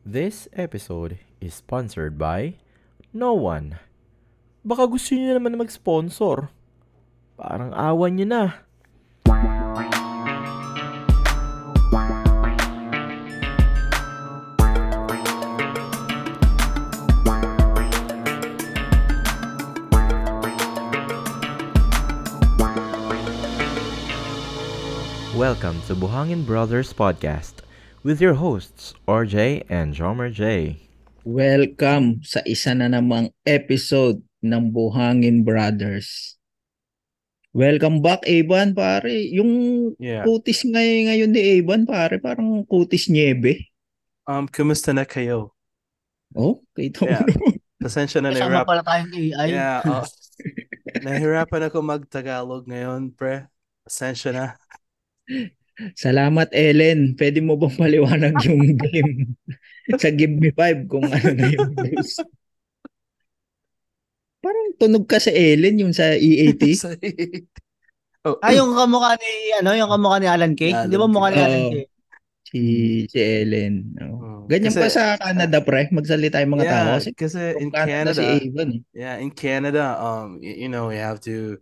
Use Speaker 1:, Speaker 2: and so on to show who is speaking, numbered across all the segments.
Speaker 1: This episode is sponsored by no one. Baka gusto niyo naman na mag-sponsor. Parang awan niyo na. Welcome to Buhangin Brothers Podcast with your hosts, RJ and Jomer J.
Speaker 2: Welcome sa isa na namang episode ng Buhangin Brothers. Welcome back, Evan, pare. Yung
Speaker 3: Yeah.
Speaker 2: kutis ngay ngayon ni Evan, pare, parang kutis niebe.
Speaker 3: Um, kumusta na kayo?
Speaker 2: Oh, kita mo.
Speaker 3: Yeah. Pasensya na
Speaker 4: Kasama
Speaker 3: nahirap.
Speaker 4: pala tayong AI.
Speaker 3: Yeah, oh. nahirapan ako mag-Tagalog ngayon, pre. Pasensya na.
Speaker 2: Salamat, Ellen. Pwede mo bang paliwanag yung game sa Give Me Five kung ano na yung rules? Parang tunog ka sa Ellen yung sa EAT.
Speaker 3: Sorry. oh,
Speaker 4: Ah, yung kamukha ni, ano, yung kamukha ni Alan Kay?
Speaker 3: Alan
Speaker 4: Di ba mukha ni. Alan. Kay?
Speaker 2: si, si Ellen. Oh.
Speaker 3: Oh,
Speaker 2: Ganyan
Speaker 3: kasi-
Speaker 2: pa sa Canada, pre. Magsalita yung mga
Speaker 3: yeah,
Speaker 2: tao. Kasi
Speaker 3: kasi in
Speaker 2: From Canada si
Speaker 3: Canada,
Speaker 2: Avon. eh.
Speaker 3: yeah, in Canada, um, you know, you have to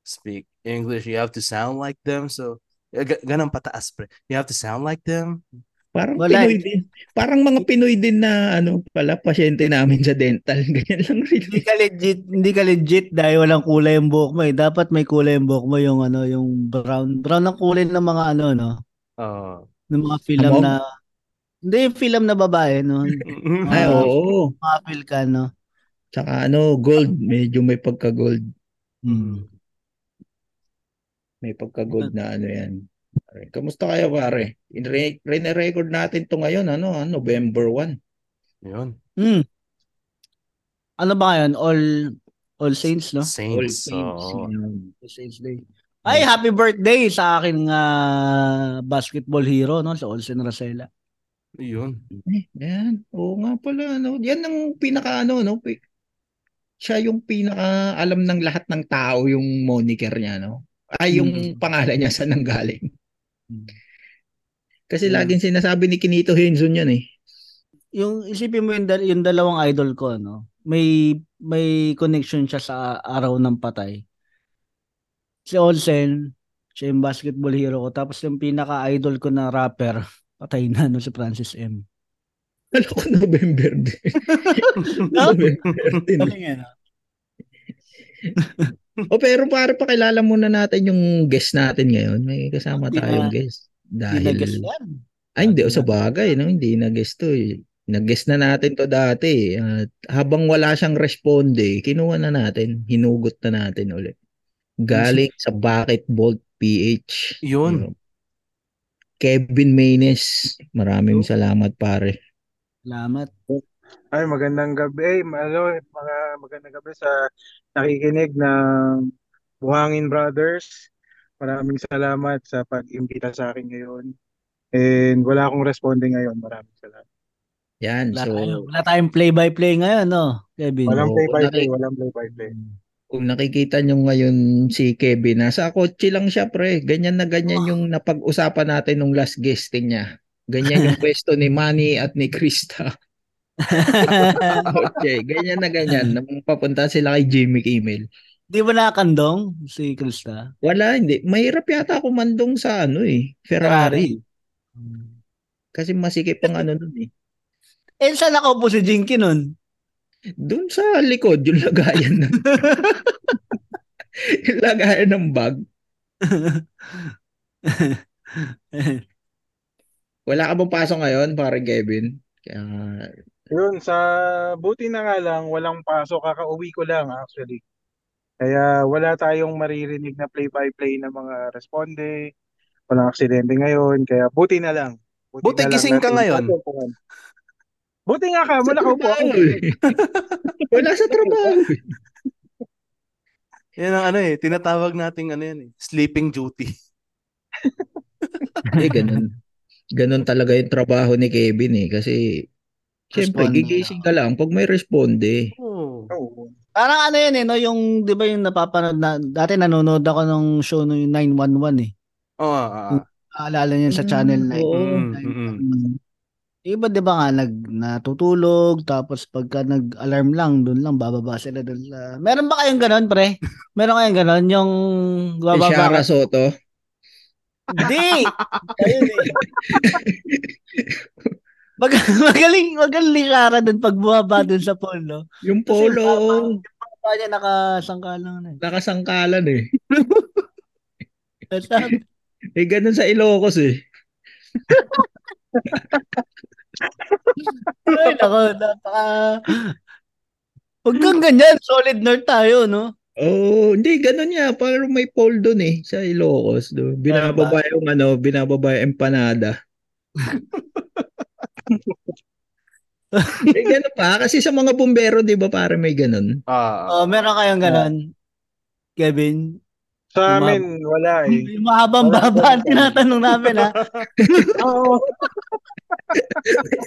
Speaker 3: speak English. You have to sound like them. So, eh, ganun pataas, pre. You have to sound like them.
Speaker 2: Parang
Speaker 4: Wala
Speaker 2: Pinoy din. Parang mga Pinoy din na ano pala pasyente namin sa dental. Ganyan lang rin.
Speaker 4: Hindi ka legit, hindi ka legit dahil walang kulay yung buhok mo eh. Dapat may kulay yung buhok mo, yung ano, yung brown. Brown ang kulay ng mga ano, no?
Speaker 3: Oh.
Speaker 4: Ng mga film
Speaker 2: Amog?
Speaker 4: na, hindi yung film na babae, no?
Speaker 2: Ay, oo.
Speaker 4: Mga feel ka, no?
Speaker 2: Tsaka ano, gold. Medyo may pagka-gold.
Speaker 4: Hmm.
Speaker 2: May pagka-gold na ano yan. Pare, Kamusta kayo pare? In- Rene-record natin to ngayon, ano, ah, November 1.
Speaker 3: Yun.
Speaker 4: Hmm. Ano ba ngayon? All, All Saints, no?
Speaker 2: All
Speaker 3: Saints.
Speaker 2: Saints.
Speaker 3: So,
Speaker 2: Yan.
Speaker 4: All Saints Day. Ay, happy birthday sa aking ah, basketball hero, no? Sa Olsen Rosella.
Speaker 3: yun.
Speaker 2: Eh, yan. Oo nga pala, ano. Yan ang pinaka, ano, no? Siya yung pinaka alam ng lahat ng tao yung moniker niya, no? Ay, yung
Speaker 4: Hmm.
Speaker 2: pangalan niya saan nanggaling. Kasi
Speaker 4: Hmm.
Speaker 2: laging sinasabi ni Kinito Henson yan eh.
Speaker 4: yung isipin mo yung, dal- yung dalawang idol ko no may may connection siya sa araw ng patay si Olsen siya yung basketball hero ko tapos yung pinaka idol ko na rapper patay na no si Francis M
Speaker 2: Alam ko November din.
Speaker 4: No?
Speaker 2: November din. O pero para pakilala muna natin yung guest natin ngayon. May kasama
Speaker 4: Hindi
Speaker 2: tayong
Speaker 4: na-
Speaker 2: guest.
Speaker 4: Hindi
Speaker 2: Dahil,
Speaker 4: na-guess yan.
Speaker 2: ay hindi,
Speaker 4: Hindi
Speaker 2: sa bagay, no? hindi na-guest to eh. Nag-guest na natin to dati. At habang wala siyang responde, kinuha na natin, hinugot na natin ulit. Galing sa Bakit Bolt PH.
Speaker 3: Yun.
Speaker 2: Kevin Maynes. Maraming salamat pare.
Speaker 4: salamat
Speaker 5: Ay, magandang gabi. Malo, mga magandang gabi sa nakikinig ng Buhangin Brothers. Maraming salamat sa pag-imbita sa akin ngayon. And wala akong responding ngayon. Maraming salamat.
Speaker 2: Yan.
Speaker 4: wala,
Speaker 2: so,
Speaker 4: tayo- wala tayong play-by-play ngayon no Kevin
Speaker 5: Walang play-by-play. Walang play-by-play.
Speaker 2: Kung nakikita nyo ngayon si Kevin, nasa kotse lang siya pre. Ganyan na ganyan yung napag-usapan natin nung last guesting niya. Ganyan yung pwesto ni Manny at ni Krista. Okay, ganyan na ganyan. Nung papunta sila kay Jimmy Kimmel.
Speaker 4: di ba nakakandong si Krista
Speaker 2: Wala, hindi. Mahirap yata ako mandong sa ano eh, Ferrari. Kasi masikip ang ano nun eh.
Speaker 4: eh saan nakaupo si Jinky nun
Speaker 2: Doon sa likod, yung lagayan ng, yung lagayan ng bag. Wala ka bang pasok ngayon, parang Kevin? Kaya,
Speaker 5: Yun, sa buti na nga lang, walang pasok. Kakauwi ko lang actually. Kaya wala tayong maririnig na play-by-play ng mga responde. Walang aksidente ngayon. Kaya buti na lang.
Speaker 3: Buti
Speaker 5: na lang
Speaker 3: gising ka
Speaker 5: natin
Speaker 3: ngayon.
Speaker 5: Buti nga ka, wala ka po.
Speaker 2: trabaho eh. Wala sa trabaho.
Speaker 3: Yan ang ano eh, tinatawag nating ano yan eh, sleeping duty.
Speaker 2: Eh, ganun. Ganun talaga yung trabaho ni Kevin eh. Kasi,
Speaker 4: Responde,
Speaker 2: gigising ka lang pag may responde.
Speaker 3: Oh.
Speaker 5: Oo.
Speaker 4: Parang ano yun eh, no? Yung, di ba yung napapanood na, dati nanonood ako ng show no yung 911 eh.
Speaker 3: Oh, ah, ah.
Speaker 4: Aalala niyo sa channel
Speaker 2: Mm, oo.
Speaker 4: 9.
Speaker 3: Mm, mm, mm.
Speaker 4: Iba 'di ba nga nag natutulog tapos pagka nag-alarm lang doon lang bababa sila doon sa Meron ba kayong gano'n pre? Meron kayong gano'n yung
Speaker 2: Si
Speaker 4: bababa
Speaker 2: Shara
Speaker 4: ka?
Speaker 2: Soto.
Speaker 4: Hindi. Eh. Mag magaling magaling ni Shara doon pag bumaba doon sa pool no.
Speaker 2: Yung
Speaker 4: Kasi
Speaker 2: polo,
Speaker 4: yung baba niya nakasangkalang na.
Speaker 2: nakasangkalan eh.
Speaker 4: eh.
Speaker 2: Eh, ganun sa Ilocos eh.
Speaker 4: Ay, nako, napaka... Huwag kang ganyan. Solid north tayo, no?
Speaker 2: Oo, hindi, ganun niya. Parang may pole doon eh, sa Ilocos. Do. Binababa yung ano, binababa yung empanada. eh, ganun pa. Kasi sa mga bumbero, di ba, parang may ganun.
Speaker 3: Ah,
Speaker 4: Oh, meron kayong ganon. Kevin,
Speaker 5: Sa
Speaker 4: Yung
Speaker 5: amin, wala eh.
Speaker 4: yung mahabang baba ang tinatanong namin, ha?
Speaker 5: Oo.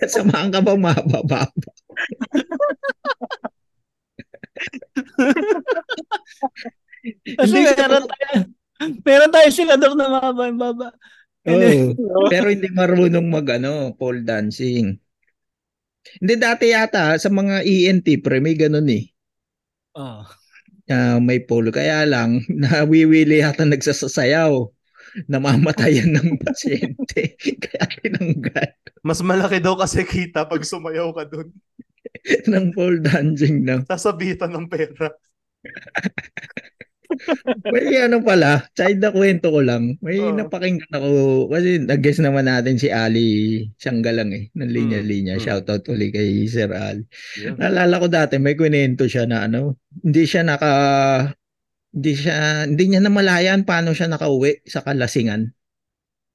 Speaker 2: Samahan ka ba mababa?
Speaker 4: Kasi meron tayo, meron tayo senador na mahabang baba.
Speaker 2: Pero hindi marunong mag ano, pole dancing. Hindi dati yata sa mga ENT pre may ganun eh.
Speaker 4: Oh.
Speaker 2: Ah, may pole kaya lang nawiwili yata nagsasasayaw. Namamatayan ng pasyente. kaya tinanggal
Speaker 3: mas malaki daw kasi kita pag sumayaw ka dun.
Speaker 2: ng pole dancing na.
Speaker 3: Sasabitan ng pera.
Speaker 2: May ano pala, side na kwento ko lang. May
Speaker 3: Oo.
Speaker 2: napakinggan ako kasi nag-guess naman natin si Ali Siyanggalang eh, ng linya-linya.
Speaker 3: Mm, mm.
Speaker 2: Shoutout ulit kay Sir Ali.
Speaker 3: Yun.
Speaker 2: Naalala ko dati may kwento siya na ano, hindi siya naka hindi siya hindi niya namalayan paano siya nakauwi sa kalasingan.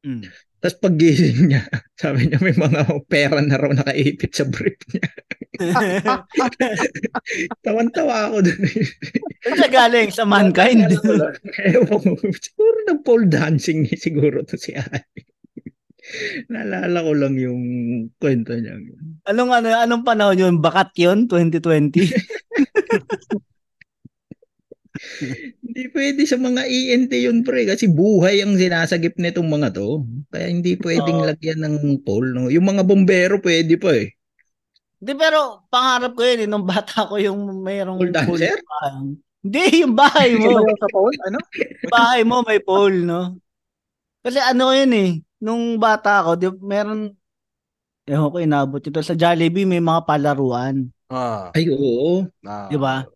Speaker 4: Mm.
Speaker 2: Tapos paggising niya, sabi niya may mga pera na raw nakaipit sa brief niya. Tawan-tawa ako dun.
Speaker 4: Saan siya galing? Sa mankind?
Speaker 2: Ewan ko, siguro nag pole dancing siguro to si Ali. Naalala ko lang yung kwento niya.
Speaker 4: anong, ano, anong panahon yun? Bakat yun? 2020?
Speaker 2: Hindi pwede sa mga ENT yun pre kasi buhay ang sinasagip nitong mga to. Kaya hindi pwedeng lagyan ng pole. No? Yung mga bombero pwede pa eh.
Speaker 4: Hindi, pero pangarap ko yun. Eh, nung bata ko yung mayroong
Speaker 2: Pole dancer?
Speaker 4: pool. Hindi, yung bahay mo.
Speaker 5: Sa phone? Ano?
Speaker 4: bahay mo may pole, no? Kasi ano yun eh, nung bata ako, di, meron, ewan ko, inabot ito. Sa Jollibee may mga palaruan.
Speaker 3: Ah,
Speaker 2: Ay oo.
Speaker 3: ah.
Speaker 4: Di ba?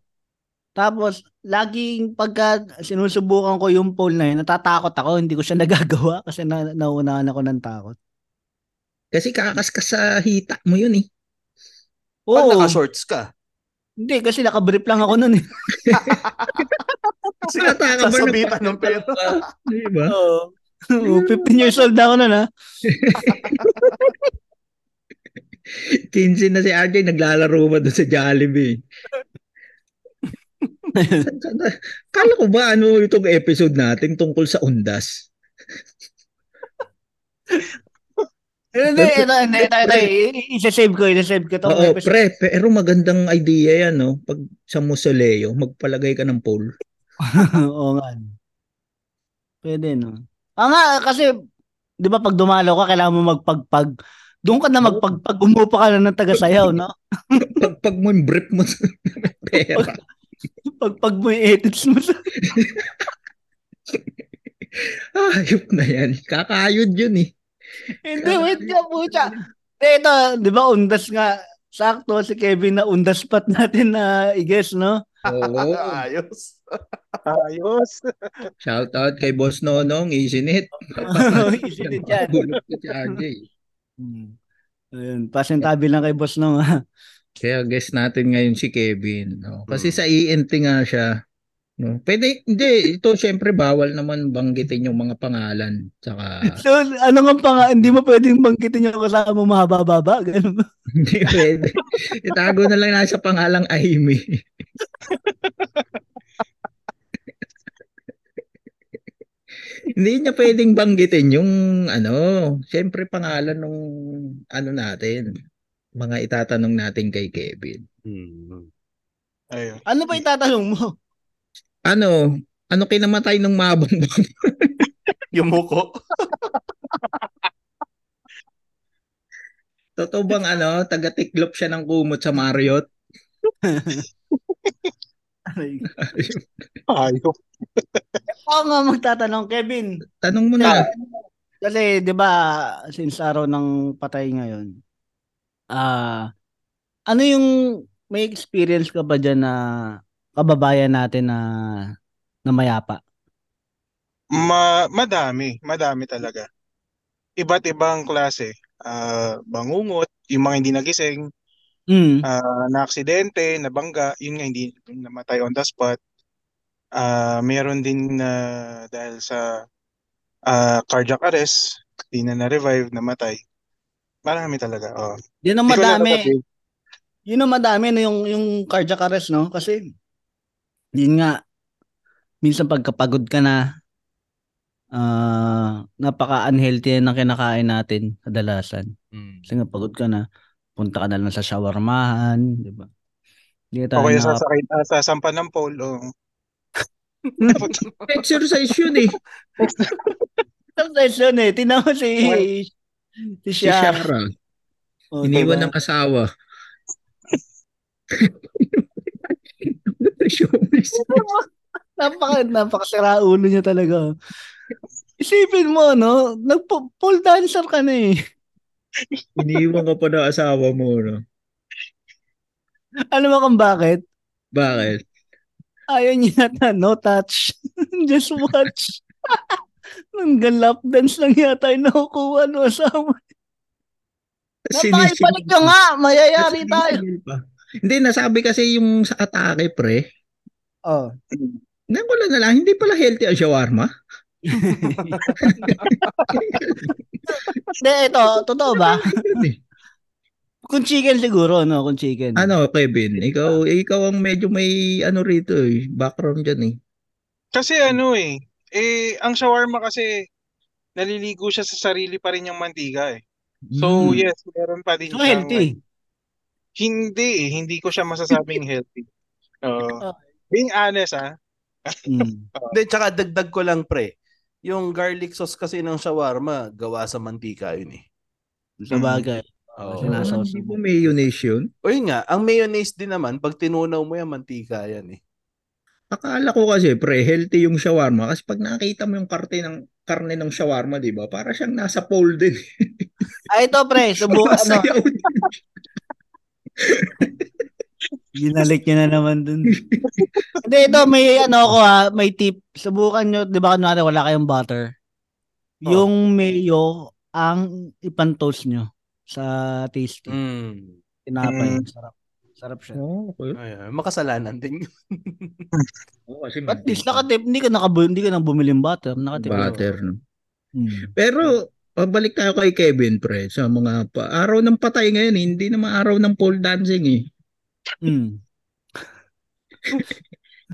Speaker 4: Tapos, laging pagka sinusubukan ko yung pole na yun, natatakot ako, hindi ko siya nagagawa kasi na, naunahan ako ng takot.
Speaker 2: Kasi kakaskas sa hita mo yun eh.
Speaker 3: Pag
Speaker 4: Oo,
Speaker 3: naka-shorts ka,
Speaker 4: hindi kasi nakabrief lang ako nun eh.
Speaker 2: Sinataka ba
Speaker 3: sasabitan ng pera.
Speaker 2: Di ba?
Speaker 4: Oo. Oo, 15 years old na ako nun ha.
Speaker 2: 15 na si RJ naglalaro pa doon sa Jollibee. Kala ko ba ano itong episode natin tungkol sa undas?
Speaker 4: Hindi, ito, hindi, ito, ito, i- i-save ko, i-save ko. Itong
Speaker 2: Oo, pre, pero magandang idea yan, no? Pag sa Musoleo, magpalagay ka ng pole.
Speaker 4: Oo nga. Pwede, no? Ah nga, kasi, di ba pag dumalaw ka, kailangan mo magpagpag. Doon ka na magpagpag, umupa ka na ng tagasayaw, no?
Speaker 2: Pag, pag mo yung brief mo sa pera.
Speaker 4: Pagpag mo yung edits mo sa...
Speaker 2: Ayop na yan. Kakayod yun eh.
Speaker 4: Hindi, wait ka, pucha. Ito, di ba, undas nga. Sakto, si Kevin na undas pat natin na i-guess, no?
Speaker 2: Oo.
Speaker 3: Ayos.
Speaker 5: Ayos.
Speaker 2: Shout out kay Boss Nonong, Isinit.
Speaker 4: Easy din dyan.
Speaker 2: Bulot ko si RJ.
Speaker 4: Hmm. Ayun, pasintabi lang kay boss no.
Speaker 2: Kaya guess natin ngayon si Kevin. No? Kasi
Speaker 3: Mm.
Speaker 2: sa ENT nga siya. No? Pwede, hindi, ito syempre bawal naman banggitin yung mga pangalan. Tsaka
Speaker 4: So, ano nga pa nga, hindi mo pwedeng bangkitin yung kasama mo mahaba-baba. Ganun
Speaker 2: hindi pwede. Itago na lang nasa pangalang Amy. hindi niya pwedeng banggitin yung ano, syempre pangalan nung ano natin. Mga itatanong natin kay Kevin.
Speaker 3: Hmm.
Speaker 5: Ayun.
Speaker 4: Ano ba itatanong mo?
Speaker 2: Ano, ano kinamatay ng mabang
Speaker 3: Yung muko.
Speaker 2: Totoo bang ano, taga-tiklop siya ng kumot sa Marriott?
Speaker 4: Aray.
Speaker 5: Ayok.
Speaker 4: Ako nga magtatanong, Kevin.
Speaker 2: Tanong mo na.
Speaker 4: Kasi, di ba, since araw ng patay ngayon, ah, ano yung, may experience ka ba dyan na kababayan natin na, na mayapa?
Speaker 5: Ma madami, madami talaga. Iba't ibang klase. Ah, bangungot, yung mga hindi nagising,
Speaker 4: Mm.
Speaker 5: ah, na aksidente, nabangga, yun nga hindi namatay on the spot. Ah, meron din na dahil sa ah, cardiac arrest, di na na-revive, namatay. Marami talaga. Oh.
Speaker 4: Yun ang madami. Yun ang madami no, yung, yung cardiac arrest, no? Kasi, yun nga, minsan pagkapagod ka na, ah napaka-unhealthy ng kinakain natin kadalasan.
Speaker 3: Mm.
Speaker 4: Kasi nga pagod ka na, punta ka na lang sa shawarmahan, di ba? Hindi tayo
Speaker 5: kaya
Speaker 4: nakap-
Speaker 5: sasakay, ah, sasampan ng pole. Oh.
Speaker 2: Exercise yun eh.
Speaker 4: Exercise yun eh. Mo si, si
Speaker 2: Si
Speaker 4: Shara.
Speaker 2: Shara.
Speaker 4: Oh,
Speaker 2: Iniwan
Speaker 4: diba?
Speaker 2: ng asawa. Showbiz.
Speaker 4: Napaka, napakasira ulo niya talaga. Isipin mo, no? Nag-pole dancer ka na eh.
Speaker 2: Iniwan ka pa ng asawa mo, no?
Speaker 4: Alam mo kung bakit?
Speaker 2: Bakit?
Speaker 4: Ayaw niya na no touch. Just watch. Hanggang lap dance lang yata yung nakukuha no asawa. Napakibalik ka nga! Mayayari tayo.
Speaker 2: Hindi, nasabi kasi yung sa atake, pre.
Speaker 4: Oh.
Speaker 2: Nakula na lang, hindi pala healthy ang shawarma.
Speaker 4: Hindi, ito, totoo ba? Kung chicken siguro, no? Kung chicken.
Speaker 2: ano, Kevin, ikaw ikaw ang medyo may ano rito eh, background diyan eh.
Speaker 5: Kasi ano eh, eh, ang shawarma kasi naliligo siya sa sarili pa rin yung mantika eh. So
Speaker 2: Mm.
Speaker 5: yes, meron pa din
Speaker 4: So,
Speaker 5: siyang
Speaker 4: healthy.
Speaker 5: Hindi eh, hindi ko siya masasabing healthy.
Speaker 4: Okay.
Speaker 5: being honest ah,
Speaker 4: Mm.
Speaker 3: Hindi, tsaka dagdag ko lang pre. Yung garlic sauce kasi ng shawarma, gawa sa mantika yun eh.
Speaker 4: Sa bagay.
Speaker 3: Oo.
Speaker 4: Kasi nasa
Speaker 2: Oh, hindi po mayonnaise yun.
Speaker 3: O yun nga, ang mayonnaise din naman, pag tinunaw mo yan, mantika yan eh.
Speaker 2: Akala ko kasi pre, healthy yung shawarma kasi pag nakita mo yung karte ng karne ng shawarma, 'di ba? Para siyang nasa pole din.
Speaker 4: Ah, ito pre, subukan ano. Ginalik niya na naman dun. Hindi, ito, may ano ko ha, may tip. Subukan nyo, di ba kunwari wala kayong butter? Yung mayo ang ipan-toast nyo sa tasty.
Speaker 3: Mm.
Speaker 4: Tinapay.
Speaker 5: Mm.
Speaker 4: Sarap. Sarap siya.
Speaker 2: Oh, okay.
Speaker 3: Ay, ay, makasalanan din.
Speaker 2: Oh, kasi
Speaker 4: At least nakatip, hindi ka nakabu hindi ka nang bumili ng butter. Nakatip.
Speaker 2: butter, no?
Speaker 4: Hmm.
Speaker 2: Pero pabalik tayo kay Kevin pre sa mga pa- araw ng patay ngayon, hindi naman araw ng pole dancing eh.
Speaker 4: Hmm.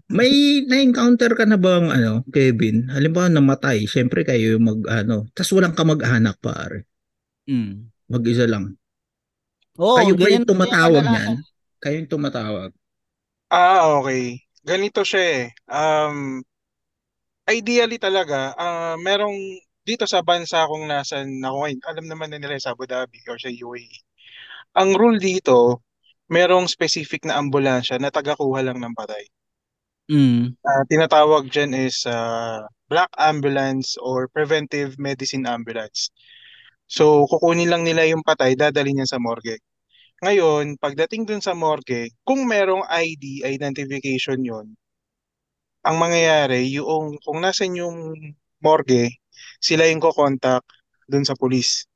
Speaker 2: May na-encounter ka na bang ano, Kevin? Halimbawa namatay, syempre kayo yung mag ano, tas walang kamag-anak pare.
Speaker 4: Hmm.
Speaker 2: Mag-isa lang.
Speaker 4: Oh,
Speaker 2: kayo ba yung tumatawag
Speaker 4: ganyan
Speaker 2: niyan? Kayo yung tumatawag.
Speaker 5: ah okay. Ganito siya eh. Um, ideally talaga, ah merong dito sa bansa kung nasan ako ngayon, alam naman na nila sa Abu Dhabi or sa UAE. Ang rule dito, merong specific na ambulansya na tagakuha lang ng patay.
Speaker 4: Hmm.
Speaker 5: Ah, tinatawag dyan is ah, black ambulance or preventive medicine ambulance. So, kukunin lang nila yung patay, dadalhin niya sa morgue. Ngayon, pagdating dun sa morgue, kung merong ID, identification yon ang mangyayari, yung, kung nasan yung morgue, sila yung kukontak dun sa police.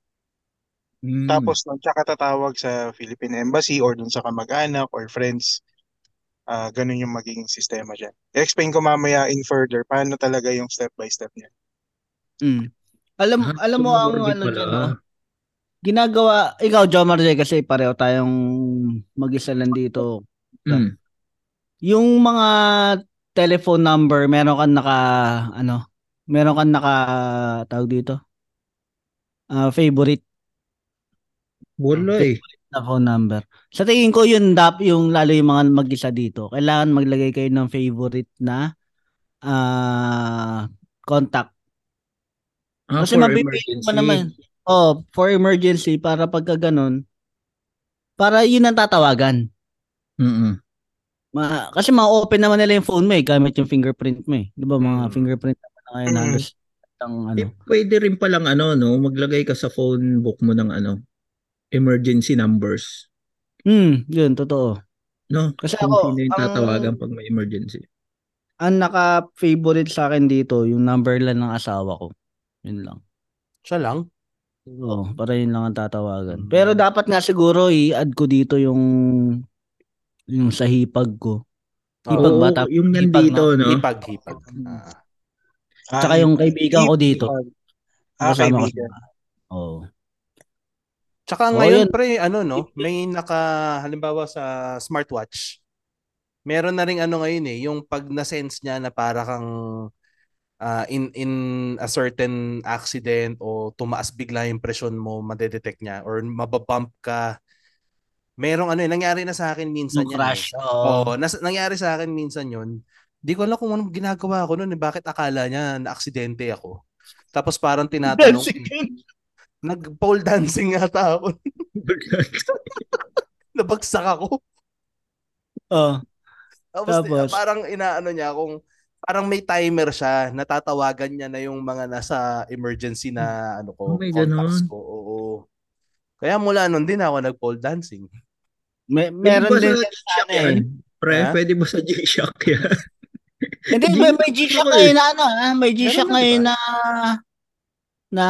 Speaker 2: Hmm.
Speaker 5: Tapos, nun, tsaka tatawag sa Philippine Embassy or dun sa kamag-anak or friends. Ah, ganun yung magiging sistema dyan. I-explain ko mamaya in further paano talaga yung step by step niya.
Speaker 4: Hmm. Alam
Speaker 2: Ah,
Speaker 4: alam mo ang ano dyan, no? Ginagawa, ikaw, Jomar J, kasi pareho tayong mag-isa lang dito.
Speaker 2: Hmm.
Speaker 4: Yung mga telephone number, meron kang naka, ano, meron kang naka, tawag dito, ah favorite
Speaker 2: Wala eh.
Speaker 4: na phone number. Sa tingin ko yun, dap, yung lalo yung mga mag-isa dito, kailangan maglagay kayo ng favorite na ah contact.
Speaker 2: Ah,
Speaker 4: Kasi mabibili mo naman. Oh, for emergency, para pagka ganun, para yun ang tatawagan.
Speaker 2: Mm-mm.
Speaker 4: Ma, kasi ma-open naman nila yung phone mo eh, gamit yung fingerprint mo eh. Di ba mga
Speaker 3: Mm.
Speaker 4: fingerprint ngayon
Speaker 5: Mm.
Speaker 4: halos ang ano.
Speaker 2: Eh, pwede rin palang ano, no, maglagay ka sa phone book mo ng ano, emergency numbers.
Speaker 4: Hmm, yun, totoo.
Speaker 2: No?
Speaker 4: Kasi
Speaker 2: Kung
Speaker 4: ako,
Speaker 2: sino yung
Speaker 4: ang-
Speaker 2: tatawagan pag may emergency.
Speaker 4: Ang naka-favorite sa akin dito, yung number lang ng asawa ko. Yun lang.
Speaker 3: Siya lang.
Speaker 4: Oo, para yun lang ang tatawagan.
Speaker 3: Mm.
Speaker 4: Pero dapat nga siguro i-add ko dito yung yung sa hipag ko. Hipag
Speaker 2: Oo,
Speaker 4: ba? Tap-
Speaker 2: yung
Speaker 4: hipag,
Speaker 2: nandito, no?
Speaker 3: Hipag, hipag. Ah.
Speaker 4: Tsaka yung kaibigan ko dito.
Speaker 5: Ah,
Speaker 4: Kasama ko
Speaker 5: kaibigan.
Speaker 4: siya. Oo.
Speaker 3: Tsaka
Speaker 4: Oh,
Speaker 3: ngayon,
Speaker 4: yun.
Speaker 3: pre, ano, no? May naka, halimbawa sa smartwatch, meron na rin ano ngayon eh, yung pag na-sense niya na para kang ah, in in a certain accident o tumaas bigla yung presyon mo, madedetect niya or mababump ka. Merong ano, eh, nangyari na sa akin minsan
Speaker 4: Yung
Speaker 3: yan.
Speaker 4: crash.
Speaker 3: Eh.
Speaker 4: Oo.
Speaker 3: Oo, nas- nangyari sa akin minsan yun. Di ko alam kung anong ginagawa ko noon eh. Bakit akala niya na aksidente ako? Tapos parang tinatanong, nag-pole dancing yata ako. Nabagsak ako.
Speaker 4: Oo.
Speaker 3: Tapos,
Speaker 4: Tapos?
Speaker 3: parang inaano niya kung parang may timer siya, natatawagan niya na yung mga nasa emergency na ano ko,
Speaker 2: Oh,
Speaker 3: contacts ko. Oo. Kaya mula nun din ako nag-pole dancing.
Speaker 4: May, meron din
Speaker 2: sa
Speaker 4: eh.
Speaker 2: yan? Pre,
Speaker 3: Ha?
Speaker 2: pwede ba sa G-Shock yan?
Speaker 4: Hindi, may, may G-Shock
Speaker 2: eh.
Speaker 4: ngayon na ano, ah, may G-Shock
Speaker 3: Meron na,
Speaker 4: ngayon na na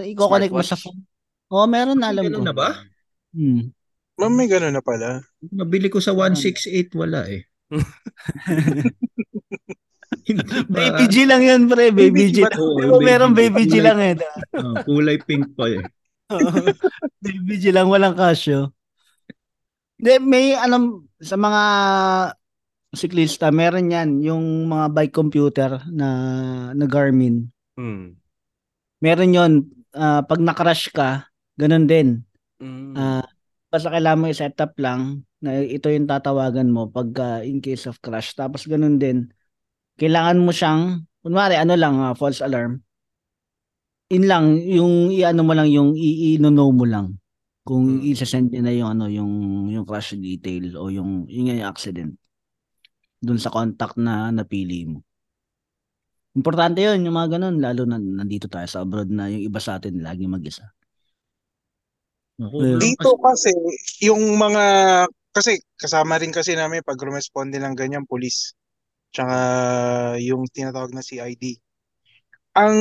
Speaker 4: i-connect mo sa phone. Oo, meron na alam ko.
Speaker 2: Ganun na ba?
Speaker 4: Hmm.
Speaker 5: Ma'am, may gano'n na pala.
Speaker 2: Nabili ko sa 168, wala eh.
Speaker 4: Baby G lang yan, pre. Baby
Speaker 5: Baby
Speaker 4: G. Lang.
Speaker 2: Baby
Speaker 4: meron baby G lang eh.
Speaker 2: Ah, kulay pink pa eh.
Speaker 4: baby G lang, walang kasyo. Hindi, may alam, sa mga siklista, meron yan, yung mga bike computer na, na Garmin.
Speaker 3: Hmm.
Speaker 4: Meron yon ah, pag na-crash ka, ganun din.
Speaker 3: Mm.
Speaker 4: Ah, basta kailangan mo i-set up lang na ito yung tatawagan mo pag ah, in case of crash. Tapos ganun din, kailangan mo siyang, kunwari ano lang, ah, false alarm. In lang, yung i-ano mo lang, yung i-know mo lang. Kung
Speaker 3: Hmm.
Speaker 4: i-send niya na yung ano, yung yung crash detail o yung yung, yung accident dun sa contact na napili mo. Importante yun, yung mga ganun, lalo na nandito tayo sa abroad na yung iba sa atin lagi mag-isa.
Speaker 2: Lang
Speaker 5: Dito kasi, yung mga, kasi kasama rin kasi namin pag rumesponde ng ganyan, police. Tsaka yung tinatawag na CID. Ang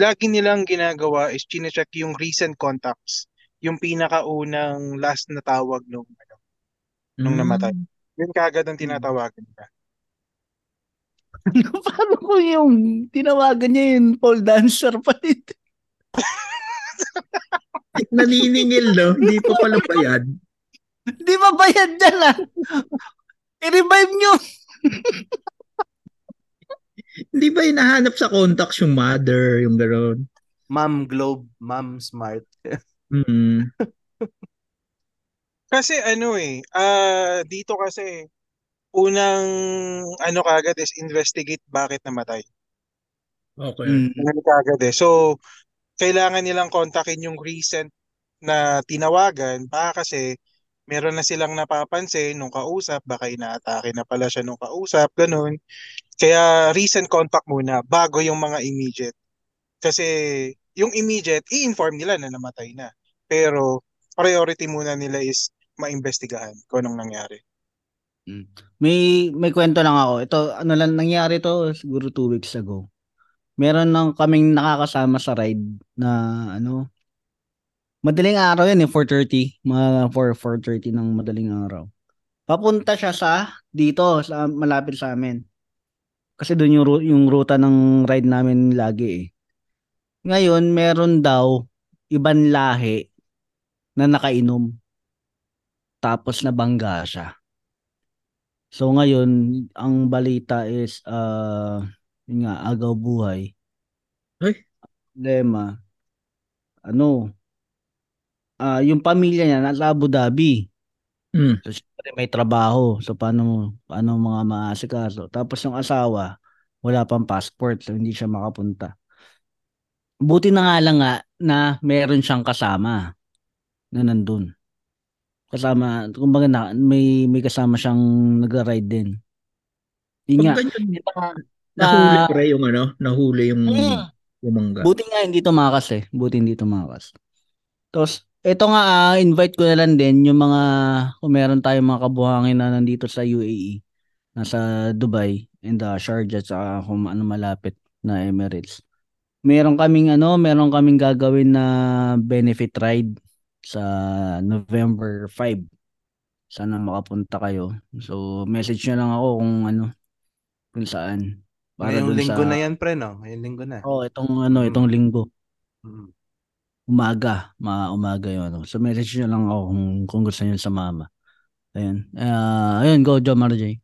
Speaker 5: lagi nilang ginagawa is chinecheck yung recent contacts. Yung pinakaunang last na tawag nung, ano, nung namatay. Yun kagad ang tinatawagan nila.
Speaker 4: Paano ko yung tinawagan niya yung pole dancer pa rin?
Speaker 2: Naniningil, no? Hindi pa pala bayad.
Speaker 4: Di ba bayad dyan ah? I-revive nyo.
Speaker 2: Hindi ba hinahanap sa contacts yung mother, yung gano'n?
Speaker 3: Ma'am Globe, Ma'am Smart.
Speaker 2: Mm.
Speaker 5: Kasi ano eh, ah dito kasi unang ano kagad is investigate bakit namatay.
Speaker 2: Okay.
Speaker 5: Ano kagad eh. So, kailangan nilang kontakin yung recent na tinawagan baka kasi meron na silang napapansin nung kausap, baka inaatake na pala siya nung kausap, ganun. Kaya recent contact muna bago yung mga immediate. Kasi yung immediate, i-inform nila na namatay na. Pero priority muna nila is maimbestigahan kung anong nangyari.
Speaker 4: May may kwento lang ako. Ito ano lang nangyari to siguro two weeks ago. Meron nang kaming nakakasama sa ride na ano madaling araw yan eh 4:30 mga 4 4:30 ng madaling araw. Papunta siya sa dito sa malapit sa amin. Kasi doon yung yung ruta ng ride namin lagi eh. Ngayon meron daw ibang lahi na nakainom. Tapos nabangga siya. So ngayon, ang balita is uh yun nga agaw buhay.
Speaker 2: Ay.
Speaker 4: Problema. Ano? Ah, yung pamilya niya nasa Abu Dhabi.
Speaker 2: Mm.
Speaker 4: So syempre may trabaho. So paano paano mga maasikaso? Tapos yung asawa, wala pang passport so hindi siya makapunta. Buti na nga lang nga na meron siyang kasama na nandun. Kasama, kumbaga na, may, may kasama siyang nag-ride din. Yun nga.
Speaker 2: Ganyan,
Speaker 4: Ito nga,
Speaker 2: nahuli
Speaker 4: na-
Speaker 2: pre yung ano, nahuli yung
Speaker 4: Mm.
Speaker 2: bumangga.
Speaker 4: Buti nga hindi tumakas eh. Buti hindi tumakas. Tapos, ito nga, ah, invite ko na lang din yung mga, kung meron tayong mga kabuhangin na nandito sa UAE, nasa Dubai, and uh, Sharjah, at kung ano malapit na Emirates. Meron kaming ano, meron kaming gagawin na benefit ride sa November 5. Sana makapunta kayo. So, message nyo lang ako kung ano, kung saan.
Speaker 3: Ngayong
Speaker 4: dun
Speaker 3: linggo
Speaker 4: sa-
Speaker 3: na yan, pre, no? Ngayong linggo na.
Speaker 4: Oh, itong ano, itong linggo.
Speaker 3: Mm.
Speaker 4: Umaga, ma umaga 'yon. Ano. So message niyo lang ako kung, kung gusto niyo sa mama. Ayun. Ah, ayun, go Joe Marjay.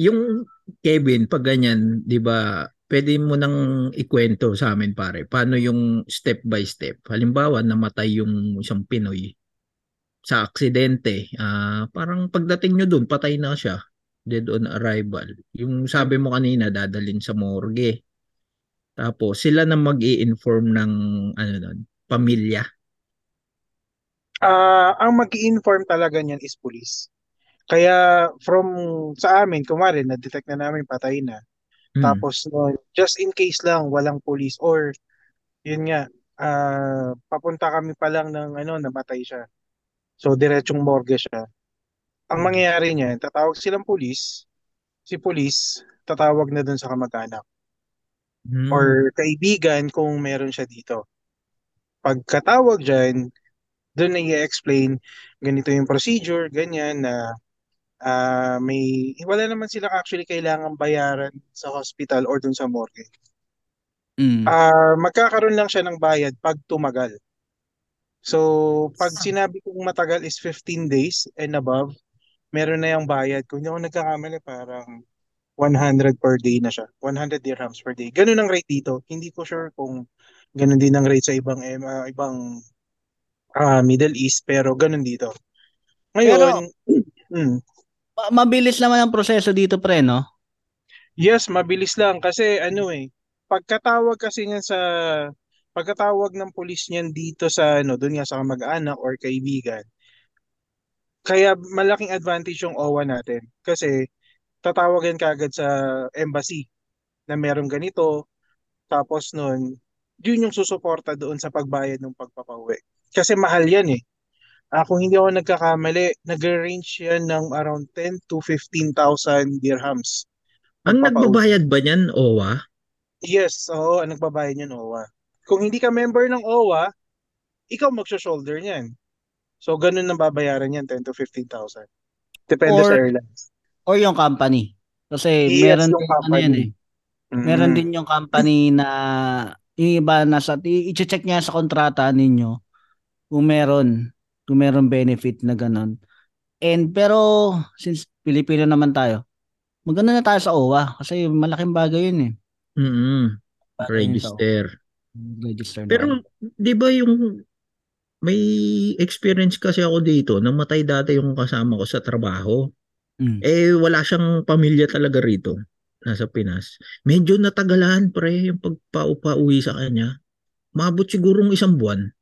Speaker 2: Yung Kevin, pag ganyan, di ba, pwede mo nang ikwento sa amin pare, paano yung step by step. Halimbawa, namatay yung isang Pinoy sa aksidente. Ah, parang pagdating nyo dun, patay na siya. Dead on arrival. Yung sabi mo kanina, dadalhin sa morgue. Tapos, sila na mag inform ng ano nun, pamilya.
Speaker 5: Ah, ang mag-inform talaga niyan is police. Kaya from sa amin, kumari na-detect na namin patay na.
Speaker 2: Hmm.
Speaker 5: Tapos no, just in case lang walang police or yun nga ah, papunta kami pa lang ng ano namatay siya. So diretsong morgue siya. Ang mangyayari niyan, tatawag silang police. Si police tatawag na dun sa kamag-anak
Speaker 2: Hmm.
Speaker 5: or kaibigan kung meron siya dito. Pagkatawag dyan, doon na i-explain ganito yung procedure, ganyan na ah, may wala naman silang actually kailangan bayaran sa hospital or dun sa morgue.
Speaker 4: Mm.
Speaker 5: Ah, magkakaroon lang siya ng bayad pag tumagal. So, pag sinabi kong matagal is 15 days and above, meron na yung bayad. Kung hindi ako nagkakamali, parang 100 per day na siya. 100 dirhams per day. Ganun ang rate dito. Hindi ko sure kung ganun din ang rate sa ibang ah, ibang ah, Middle East, pero ganun dito. Ngayon, mm,
Speaker 4: Ma- mabilis naman ang proseso dito pre, no?
Speaker 5: Yes, mabilis lang kasi ano eh, pagkatawag kasi niyan sa pagkatawag ng pulis niyan dito sa ano, doon nga sa kamag-anak or kaibigan. Kaya malaking advantage yung OWA natin kasi tatawagan kaagad sa embassy na merong ganito tapos noon yun yung susuporta doon sa pagbayad ng pagpapauwi. Kasi mahal yan eh. Ah, kung hindi ako nagkakamali, nag-range yan ng around 10 to 15,000 dirhams.
Speaker 2: Ang
Speaker 5: Pagpapauwi.
Speaker 2: nagbabayad ba niyan, OWA?
Speaker 5: Yes, oo, ang nagbabayad niyan OWA. Kung hindi ka member ng OWA, ikaw magsho-shoulder niyan. So, ganun ang babayaran niyan, 10 to 15,000. Depende
Speaker 4: Or-
Speaker 5: sa airlines.
Speaker 4: Or yung company. Kasi
Speaker 5: Yes,
Speaker 4: meron
Speaker 5: yung
Speaker 4: din ano yan eh.
Speaker 5: Mm.
Speaker 4: Meron din yung company na yung iba nasa i-check niya sa kontrata ninyo kung meron kung meron benefit na ganun. And pero since Pilipino naman tayo, maganda na tayo sa OWA kasi malaking bagay yun eh. Bagay sa
Speaker 2: Register.
Speaker 4: Register.
Speaker 2: Pero, di ba yung may experience kasi ako dito, namatay dati yung kasama ko sa trabaho.
Speaker 4: Mm.
Speaker 2: Eh, wala siyang pamilya talaga rito, nasa Pinas. Medyo natagalan, pre, yung pagpaupa-uwi sa kanya. Maabot sigurong isang buwan.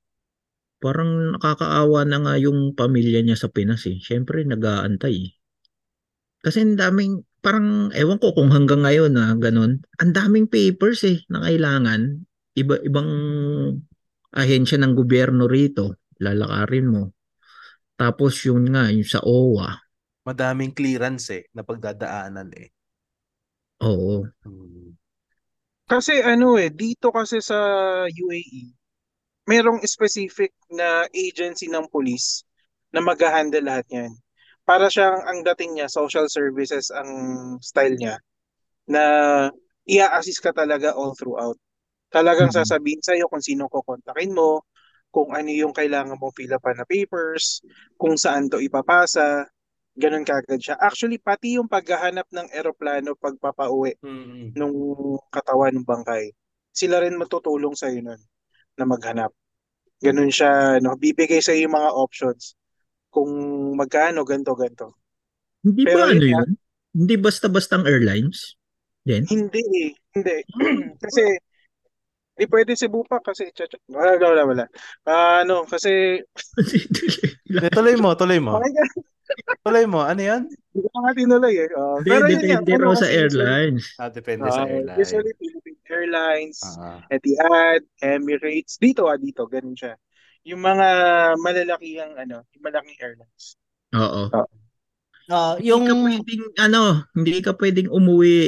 Speaker 2: Parang nakakaawa na nga yung pamilya niya sa Pinas eh. Siyempre, nag-aantay eh. Kasi ang daming, parang, ewan ko kung hanggang ngayon na ganun, ang daming papers eh na kailangan. Iba, ibang ahensya ng gobyerno rito, lalakarin mo. Tapos yun nga, yung sa OWA,
Speaker 3: Madaming clearance eh, na pagdadaanan eh.
Speaker 2: oo.
Speaker 3: Mm.
Speaker 5: Kasi ano eh, dito kasi sa UAE, merong specific na agency ng police na mag-handle lahat yan. Para siyang ang dating niya, social services ang style niya, na i-assist ka talaga all throughout. Talagang
Speaker 2: Mhm.
Speaker 5: sasabihin sa'yo kung sino kukontakin mo, kung ano yung kailangan mong fill up na papers, kung saan to ipapasa, ganun kagad siya. Actually, pati yung paghahanap ng eroplano pagpapauwi
Speaker 3: Mm.
Speaker 5: nung katawan ng bangkay. Sila rin matutulong sa nun na maghanap. Ganun siya, no? Bibigay sa yung mga options. Kung magkano, ganto ganto.
Speaker 2: Hindi
Speaker 5: Pero
Speaker 2: ba ano
Speaker 5: yun
Speaker 2: yun? Hindi basta-bastang airlines? Din?
Speaker 5: Hindi eh. Hindi. Kasi Hindi pwede Cebu pa kasi chacha. Wala, wala, wala. Ah, ano, kasi
Speaker 3: tuloy mo, tuloy mo. Tuloy mo. Ano yan?
Speaker 5: Hindi ko nga tinuloy eh.
Speaker 2: Hindi,
Speaker 5: pero yun
Speaker 2: raw sa airlines.
Speaker 3: Ah, depende sa
Speaker 5: ah,
Speaker 3: airline.
Speaker 5: Usually Philippine Airlines,
Speaker 3: Ah.
Speaker 5: Etihad, Emirates, dito ah, dito, ganun siya. Yung mga malalakihang ano, yung malaking airlines.
Speaker 2: Oo.
Speaker 4: Ah,
Speaker 2: Yung...
Speaker 4: yung
Speaker 2: Hindi ka pwedeng, ano, hindi ka pwedeng umuwi,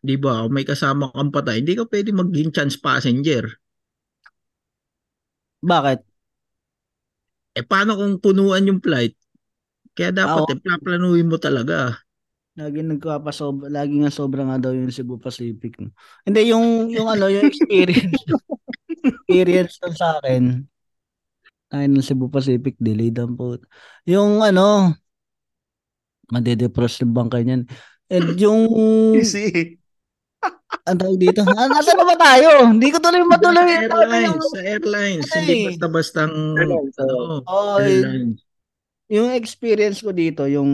Speaker 2: di ba? Kung may kasama kang patay, hindi ka pwedeng maging chance passenger.
Speaker 4: bakit?
Speaker 2: Eh, paano kung punuan yung flight? Kaya dapat,
Speaker 4: Ah,
Speaker 2: eh, plaplanuhin mo talaga.
Speaker 4: Lagi nagpapasob, lagi nga sobra nga daw yung Cebu Pacific. Hindi yung yung ano, yung experience. experience sa akin. Ay, ng Cebu Pacific delayed ang po. Yung ano, madedepros yung bangkay niyan. And yung
Speaker 3: Easy.
Speaker 4: ang tawag dito. Ah, nasa na ba tayo? Hindi ko tuloy
Speaker 2: Sa
Speaker 4: matuloy.
Speaker 2: airlines, sa airlines,
Speaker 4: Ano
Speaker 2: hindi basta-bastang,
Speaker 5: Airlines,
Speaker 2: ano,
Speaker 4: Oh,
Speaker 2: airlines.
Speaker 4: Yung experience ko dito, yung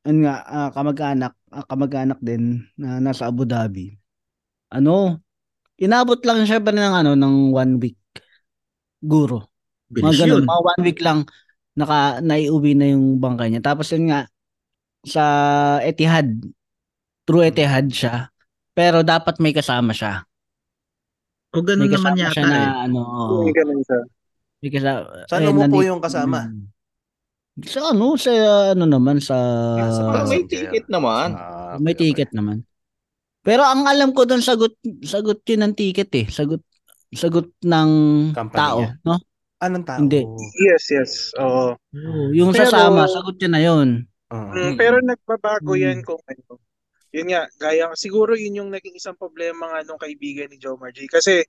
Speaker 4: ano nga, ah, kamag-anak, ah, kamag-anak din na nasa Abu Dhabi. Ano, inabot lang siya pa ng ano, ng one week. Guro.
Speaker 2: Bilis
Speaker 4: Mga ganun, mga one week lang naka naiuwi na yung bangkay niya. Tapos yun nga sa Etihad. True Etihad siya. Pero dapat may kasama siya.
Speaker 2: O ganun
Speaker 4: May
Speaker 2: naman yata
Speaker 4: siya na
Speaker 2: eh.
Speaker 4: ano.
Speaker 5: Yung ganun siya.
Speaker 4: May kasama.
Speaker 3: Saan
Speaker 4: eh,
Speaker 3: umupo
Speaker 4: nandito-
Speaker 3: yung kasama?
Speaker 4: Hmm. Sa ano, sa ano naman, sa...
Speaker 3: Sa
Speaker 6: Ah, may ticket naman.
Speaker 3: Ah,
Speaker 4: may ticket naman. Pero ang alam ko doon sagot sagot yun ng ticket eh. Sagot sagot ng
Speaker 3: Company
Speaker 4: tao,
Speaker 3: niya.
Speaker 4: no?
Speaker 3: Anong tao?
Speaker 4: Hindi.
Speaker 5: Yes, yes. Oo.
Speaker 4: Oo, yung
Speaker 5: Pero-
Speaker 4: sasama, sagot yun na yun.
Speaker 3: Ah.
Speaker 5: Mm,
Speaker 6: Mm.
Speaker 5: pero nagbabago
Speaker 4: Mm.
Speaker 5: yan kung ano. Yun nga, gaya, siguro yun yung naging isang problema nga nung kaibigan ni Joe Margie. Kasi,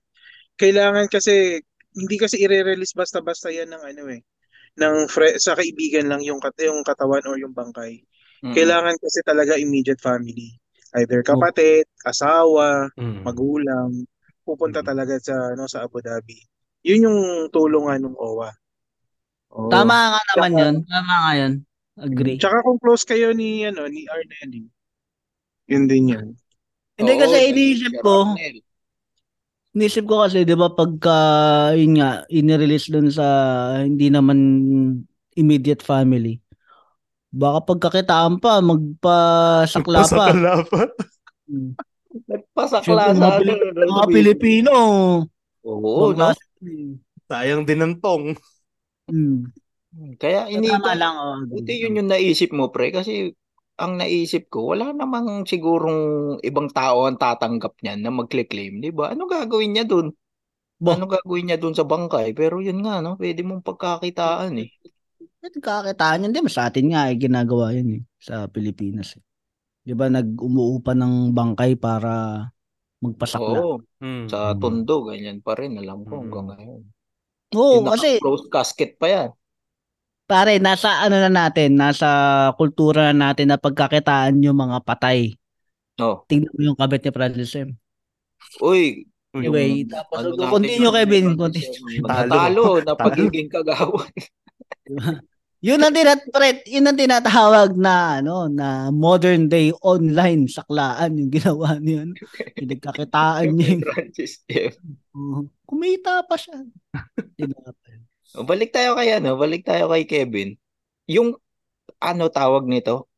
Speaker 5: kailangan kasi, hindi kasi i-release basta-basta yan ng ano eh, ng fre- sa kaibigan lang yung, kat- yung katawan or yung bangkay.
Speaker 6: Mm.
Speaker 5: Kailangan kasi talaga immediate family. Either kapatid, asawa,
Speaker 3: Mm.
Speaker 5: magulang, pupunta
Speaker 3: Mm.
Speaker 5: talaga sa ano sa Abu Dhabi. Yun yung tulungan ng OWA. Oo.
Speaker 4: Tama nga naman
Speaker 5: Tsaka-
Speaker 4: yun. Tama nga yun. Agree.
Speaker 5: Tsaka kung close kayo ni ano ni Arnelli, yun din yun.
Speaker 4: Hindi kasi iniisip
Speaker 6: si
Speaker 4: ko,
Speaker 6: Arnel.
Speaker 4: Iniisip ko kasi 'di ba pagka yun nga inirelease doon sa hindi naman immediate family. Baka pagkakitaan pa, magpasakla pa.
Speaker 3: Pasakala pa.
Speaker 4: Hmm.
Speaker 6: Nagpasakla
Speaker 4: Siyempre,
Speaker 6: sa
Speaker 4: mga,
Speaker 6: ano.
Speaker 4: Mga Pilipino.
Speaker 6: Oo, no?
Speaker 3: Sayang din ang tong.
Speaker 4: Hmm.
Speaker 6: Kaya ini
Speaker 4: Tama lang. Oh,
Speaker 6: Buti yun yung naisip mo, pre, kasi ang naisip ko, wala namang sigurong ibang tao ang tatanggap niyan na magkle-claim, di ba? Ano gagawin niya dun?
Speaker 4: Bo.
Speaker 6: Ano gagawin niya dun sa bangkay? Pero yun nga, no? Pwede mong pagkakitaan eh.
Speaker 4: Nagkakakitaan yun. Di ba sa atin nga eh, ginagawa yun eh, sa Pilipinas. Eh. Di ba nag-umuupa ng bangkay para magpasakla.
Speaker 6: Oo,
Speaker 3: Mm.
Speaker 6: sa tondo, ganyan pa rin, alam ko hanggang
Speaker 3: Mm.
Speaker 6: ngayon.
Speaker 4: Oo,
Speaker 6: Yung
Speaker 4: kasi
Speaker 6: naka-close casket pa yan.
Speaker 4: Pare, nasa ano na natin, nasa kultura na natin na pagkakitaan yung mga patay.
Speaker 6: Oh.
Speaker 4: Tingnan mo yung kabit ni Francis M.
Speaker 6: Uy,
Speaker 4: Anyway,
Speaker 6: yung
Speaker 4: tapos
Speaker 6: ano natin
Speaker 4: continue Kevin, continue.
Speaker 6: Natalo na
Speaker 3: Talo.
Speaker 6: pagiging kagawan.
Speaker 4: Yun ang tinat pre, yun ang tinatawag na ano na modern day online saklaan yung ginawa niya. Pinagkakitaan niya. yung-
Speaker 6: Francis M.
Speaker 4: Oo. kumita pa siya. Diba?
Speaker 6: O, Balik tayo kay ano, balik tayo kay Kevin. Yung ano tawag nito?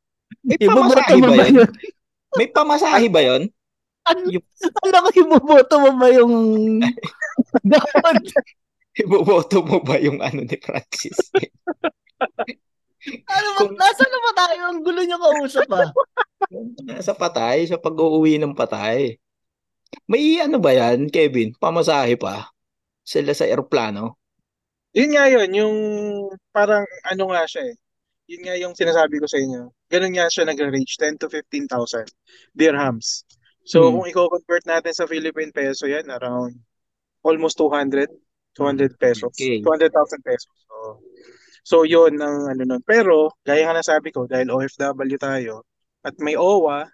Speaker 6: May pamasahe ba yun? May pamasahe ba yun?
Speaker 4: Ano,
Speaker 6: Yung-
Speaker 4: ano ko iboboto mo ba yung?
Speaker 6: Iboboto mo ba yung ano ni Francis?
Speaker 4: Ano ba?
Speaker 6: Kung-
Speaker 4: Nasa na ba tayo? Ang gulo niyo kausap ah.
Speaker 6: sa patay, sa pag-uwi ng patay. May ano ba yan, Kevin? Pamasahe pa? Sila sa eroplano?
Speaker 5: Yun nga yun, yung parang ano nga siya eh. Yun nga yung sinasabi ko sa inyo. Ganun nga siya nag-range, 10 to 15,000 dirhams. So
Speaker 4: Hmm.
Speaker 5: kung i-convert natin sa Philippine peso yan, around almost 200, 200 pesos,
Speaker 6: Okay.
Speaker 5: 200,000 pesos. So, so yun ang ano nun. Pero, gaya nga nasabi ko, dahil OFW tayo, at may OWA,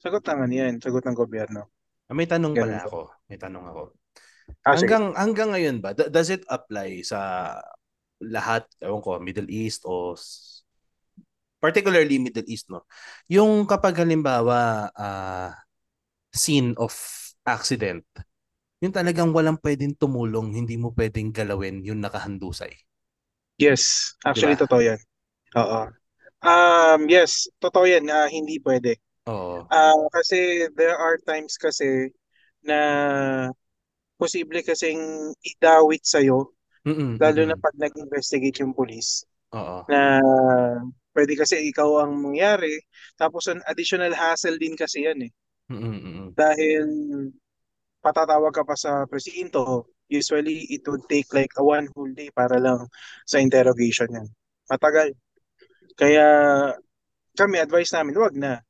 Speaker 5: sagot ano yan, sagot ng gobyerno.
Speaker 3: Ah, May tanong pala
Speaker 5: Ganun.
Speaker 3: ako. May tanong ako.
Speaker 5: Ah, sige.
Speaker 3: hanggang hanggang ngayon ba does it apply sa lahat ewan ko Middle East o particularly Middle East no yung kapag halimbawa ah, scene of accident yung talagang walang pwedeng tumulong, hindi mo pwedeng galawin yung nakahandusay.
Speaker 5: Yes, actually
Speaker 3: Diba?
Speaker 5: totoo yan. Oo. Um, yes, totoo yan na hindi pwede.
Speaker 3: Oo.
Speaker 5: Ah, kasi there are times kasi na posible kasing idawit sa'yo,
Speaker 3: Mm-mm,
Speaker 5: lalo na
Speaker 3: mm-mm.
Speaker 5: pag nag-investigate yung police,
Speaker 3: Oo.
Speaker 5: na pwede kasi ikaw ang mangyari, tapos an additional hassle din kasi yan eh.
Speaker 3: Mm-mm.
Speaker 5: Dahil patatawag ka pa sa presinto, usually it would take like a one whole day para lang sa interrogation yan. Matagal. Kaya kami, advice namin, wag na.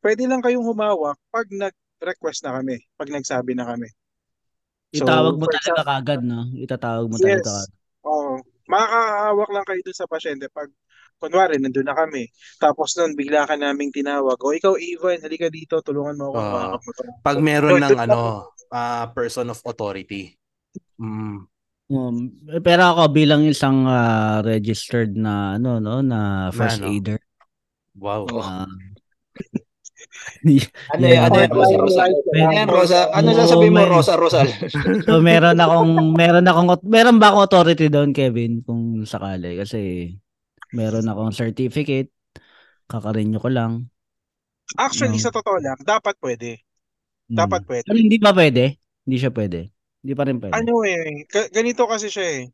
Speaker 5: Pwede lang kayong humawak pag nag-request na kami, pag nagsabi na kami. So,
Speaker 4: Itawag mo talaga
Speaker 5: example,
Speaker 4: kagad, no? Itatawag mo
Speaker 5: yes,
Speaker 4: talaga kagad.
Speaker 5: oo. Makakahawak lang kayo dun sa pasyente pag kunwari, nandun na kami. Tapos nun, bigla ka naming tinawag. O ikaw, Ivan, halika dito, tulungan mo ako, hawakan mo.
Speaker 3: Pag
Speaker 5: So,
Speaker 3: meron
Speaker 5: dun
Speaker 3: ng
Speaker 5: lang
Speaker 3: ano, ah, person of authority. Mm.
Speaker 4: Um, pero ako bilang isang ah, registered na ano no na first
Speaker 3: ano?
Speaker 4: aider.
Speaker 3: Wow.
Speaker 2: Oh. Ano
Speaker 4: Yeah,
Speaker 2: yan? Ano yan,
Speaker 4: yeah.
Speaker 2: Rosa Rosal? Ano yan, Rosa? Ano
Speaker 4: Oo,
Speaker 2: sasabihin mo, Rosa Rosal?
Speaker 4: so meron akong meron akong meron ba akong authority doon Kevin kung sakali kasi meron akong certificate kakarenew ko lang.
Speaker 5: Actually,
Speaker 4: No.
Speaker 5: sa totoo lang, dapat pwede.
Speaker 4: Hmm.
Speaker 5: Dapat pwede.
Speaker 4: Pero hindi pa pwede? Hindi siya pwede. Hindi pa rin pwede.
Speaker 5: Ano eh, ganito kasi siya eh.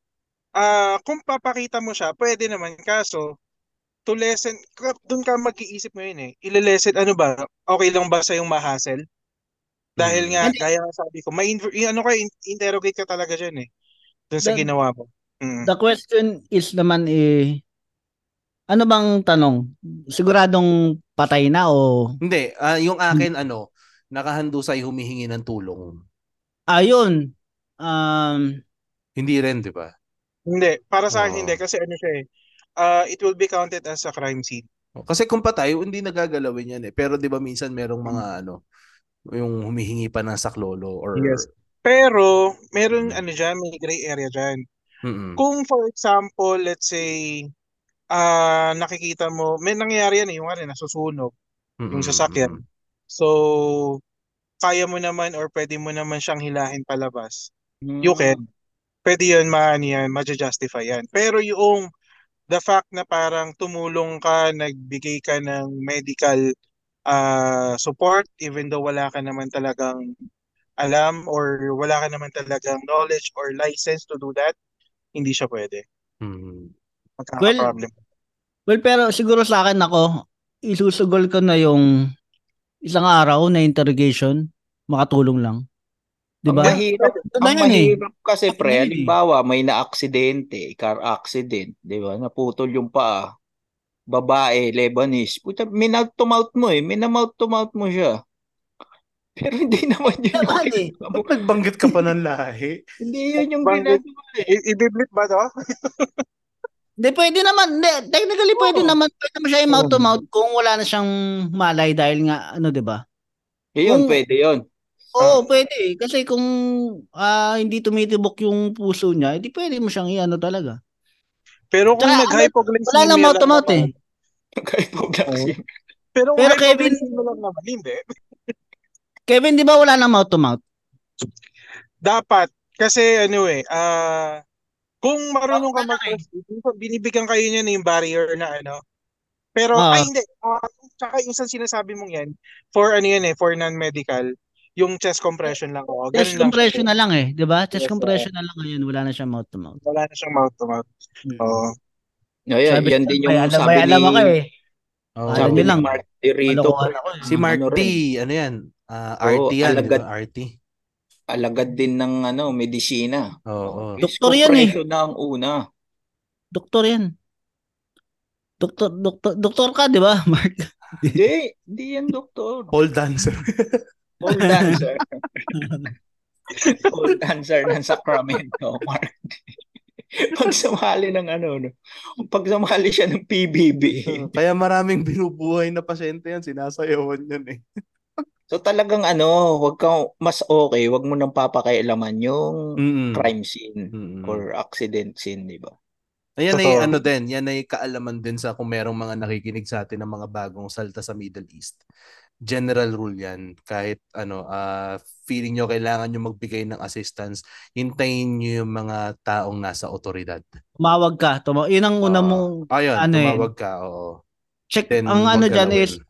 Speaker 5: Ah, kung papakita mo siya, pwede naman. Kaso, to lessen, dun ka mag-iisip ngayon eh. Ile-lessen, ano ba, okay lang ba sa yung mahassle? Dahil
Speaker 3: Mm.
Speaker 5: nga,
Speaker 4: Hindi.
Speaker 5: gaya nga sabi ko, may ano ka, in- interrogate ka talaga dyan eh. Dun sa
Speaker 4: The-
Speaker 5: ginawa mo. Mm.
Speaker 4: The question is naman eh ano bang tanong? Siguradong patay na o
Speaker 3: Hindi, ah, yung akin ano, nakahandusay humihingi ng tulong.
Speaker 4: ayun? Um
Speaker 3: Hindi rin, 'di ba?
Speaker 5: Hindi, para sa akin
Speaker 3: Oo.
Speaker 5: hindi. Kasi ano siya eh, ah, it will be counted as a crime scene.
Speaker 3: Kasi kung patay, hindi nagagalawin yan eh. Pero 'di ba minsan merong mga
Speaker 5: Mm.
Speaker 3: ano, yung humihingi pa ng saklolo or
Speaker 5: Yes. Pero, meron
Speaker 3: Mm.
Speaker 5: ano dyan, may gray area dyan.
Speaker 3: Mm-mm.
Speaker 5: Kung for example, let's say, ah nakikita mo, may nangyayari yan eh, yung ano, nasusunog, yung
Speaker 3: Mm-mm,
Speaker 5: sasakyan.
Speaker 3: mm-mm.
Speaker 5: So, kaya mo naman or pwede mo naman siyang hilahin palabas. You
Speaker 2: Hmm.
Speaker 5: can. Pwede yun, maano yan, ma-justify yan. Pero yung the fact na parang tumulong ka, nagbigay ka ng medical ah support, even though wala ka naman talagang alam or wala ka naman talagang knowledge or license to do that, hindi siya pwede.
Speaker 3: Mm.
Speaker 5: Magkaka-problem.
Speaker 4: well pero siguro sa akin ako isusugol ko na yung isang araw na interrogation makatulong lang. 'Di
Speaker 2: Ang
Speaker 4: ba?
Speaker 2: mahirap,
Speaker 4: na
Speaker 2: ang
Speaker 4: yan eh.
Speaker 2: mahirap kasi pre,
Speaker 4: eh.
Speaker 2: halimbawa may na-aksidente, car accident, di ba? Naputol yung paa. Babae, Lebanese. Puta, minouth to mouth mo eh. Minamouth to mouth mo siya. Pero hindi naman yun yung
Speaker 4: Naman eh.
Speaker 2: ginagawa mo.
Speaker 3: Ba't nagbanggit ka pa ng lahi?
Speaker 2: Hindi yun yung ginagawa eh.
Speaker 5: I- i-blip ba to?
Speaker 4: Hindi, pwede naman. Hindi, technically pwede
Speaker 2: Oo.
Speaker 4: naman. Pwede mo siya i-mouth to mouth kung wala na siyang malay dahil nga, ano, di ba?
Speaker 2: Yun,
Speaker 4: Kung-
Speaker 2: pwede yun.
Speaker 4: Oo, pwede. eh. Kasi kung ah, hindi tumitibok yung puso niya, hindi pwede mo siyang i-ano talaga.
Speaker 5: Pero kung
Speaker 4: Tsaka, ano,
Speaker 5: nag-hypoglycemia
Speaker 4: Wala lang mouth to mouth eh.
Speaker 5: naman,
Speaker 2: Hypoglycemia.
Speaker 5: pero kung
Speaker 4: Pero Kevin-
Speaker 5: hypoglycemia lang naman, hindi.
Speaker 4: Kevin, di ba wala nang mouth to mouth?
Speaker 5: Dapat. Kasi ano eh, ah kung marunong ka
Speaker 4: Wala
Speaker 5: mag
Speaker 4: eh.
Speaker 5: binibigyan kayo niya ng barrier na ano. Pero,
Speaker 4: Ah.
Speaker 5: ay hindi. Ah, tsaka yung isang sinasabi mong yan, for ano yan eh, for non-medical, yung chest compression lang. Oo,
Speaker 4: Chest
Speaker 5: ganun lang
Speaker 4: compression
Speaker 5: siya.
Speaker 4: na lang eh, di ba? Chest
Speaker 5: Yes,
Speaker 4: compression na lang ngayon, wala na siyang mouth to mouth.
Speaker 5: Wala na siyang mouth to mouth. Oo.
Speaker 2: Ayan,
Speaker 4: Sabi
Speaker 2: yan din
Speaker 4: may
Speaker 2: yung
Speaker 4: alam,
Speaker 2: sabi
Speaker 4: may
Speaker 2: ni,
Speaker 4: alam ako eh.
Speaker 3: Oh,
Speaker 2: sabi
Speaker 4: lang.
Speaker 2: Mark D. Rito.
Speaker 4: Ako eh.
Speaker 3: Si Mark
Speaker 2: Ano
Speaker 3: D,
Speaker 2: rin,
Speaker 3: ano yan?
Speaker 2: Oo,
Speaker 3: RT yan, di
Speaker 2: alagad.
Speaker 3: ba? RT.
Speaker 2: alagad din ng ano, medisina.
Speaker 3: Oo.
Speaker 2: Chest
Speaker 4: Doktor yan eh.
Speaker 2: compression na ang una.
Speaker 4: Doktor yan. Doktor, doktor, doktor ka, di ba, Mark?
Speaker 2: Hindi, hindi yan doktor.
Speaker 3: Pole dancer.
Speaker 2: Pole dancer. Pole dancer ng Sacramento, Mark. Pag sumali ng ano, no? pag sumali siya ng PBB.
Speaker 3: Kaya maraming binubuhay na pasyente yan, sinasayawan yan eh.
Speaker 2: So talagang ano, wag kang mas okay, wag mo nang papakailaman yung
Speaker 3: Mm-mm.
Speaker 2: crime scene
Speaker 3: Mm-mm.
Speaker 2: or accident scene, di ba?
Speaker 3: Ayan ay
Speaker 5: Totoo.
Speaker 3: ano din, yan ay kaalaman din sa kung merong mga nakikinig sa atin ng mga bagong salta sa Middle East. General rule yan. Kahit ano, ah, feeling nyo kailangan nyo magbigay ng assistance, hintayin nyo yung mga taong nasa otoridad.
Speaker 4: Tumawag ka. Tuma- yun ang una
Speaker 3: Oo.
Speaker 4: mong
Speaker 3: Ayun,
Speaker 4: ano eh.
Speaker 3: tumawag ka. Oo.
Speaker 4: check.
Speaker 3: Then,
Speaker 4: ang ano dyan is,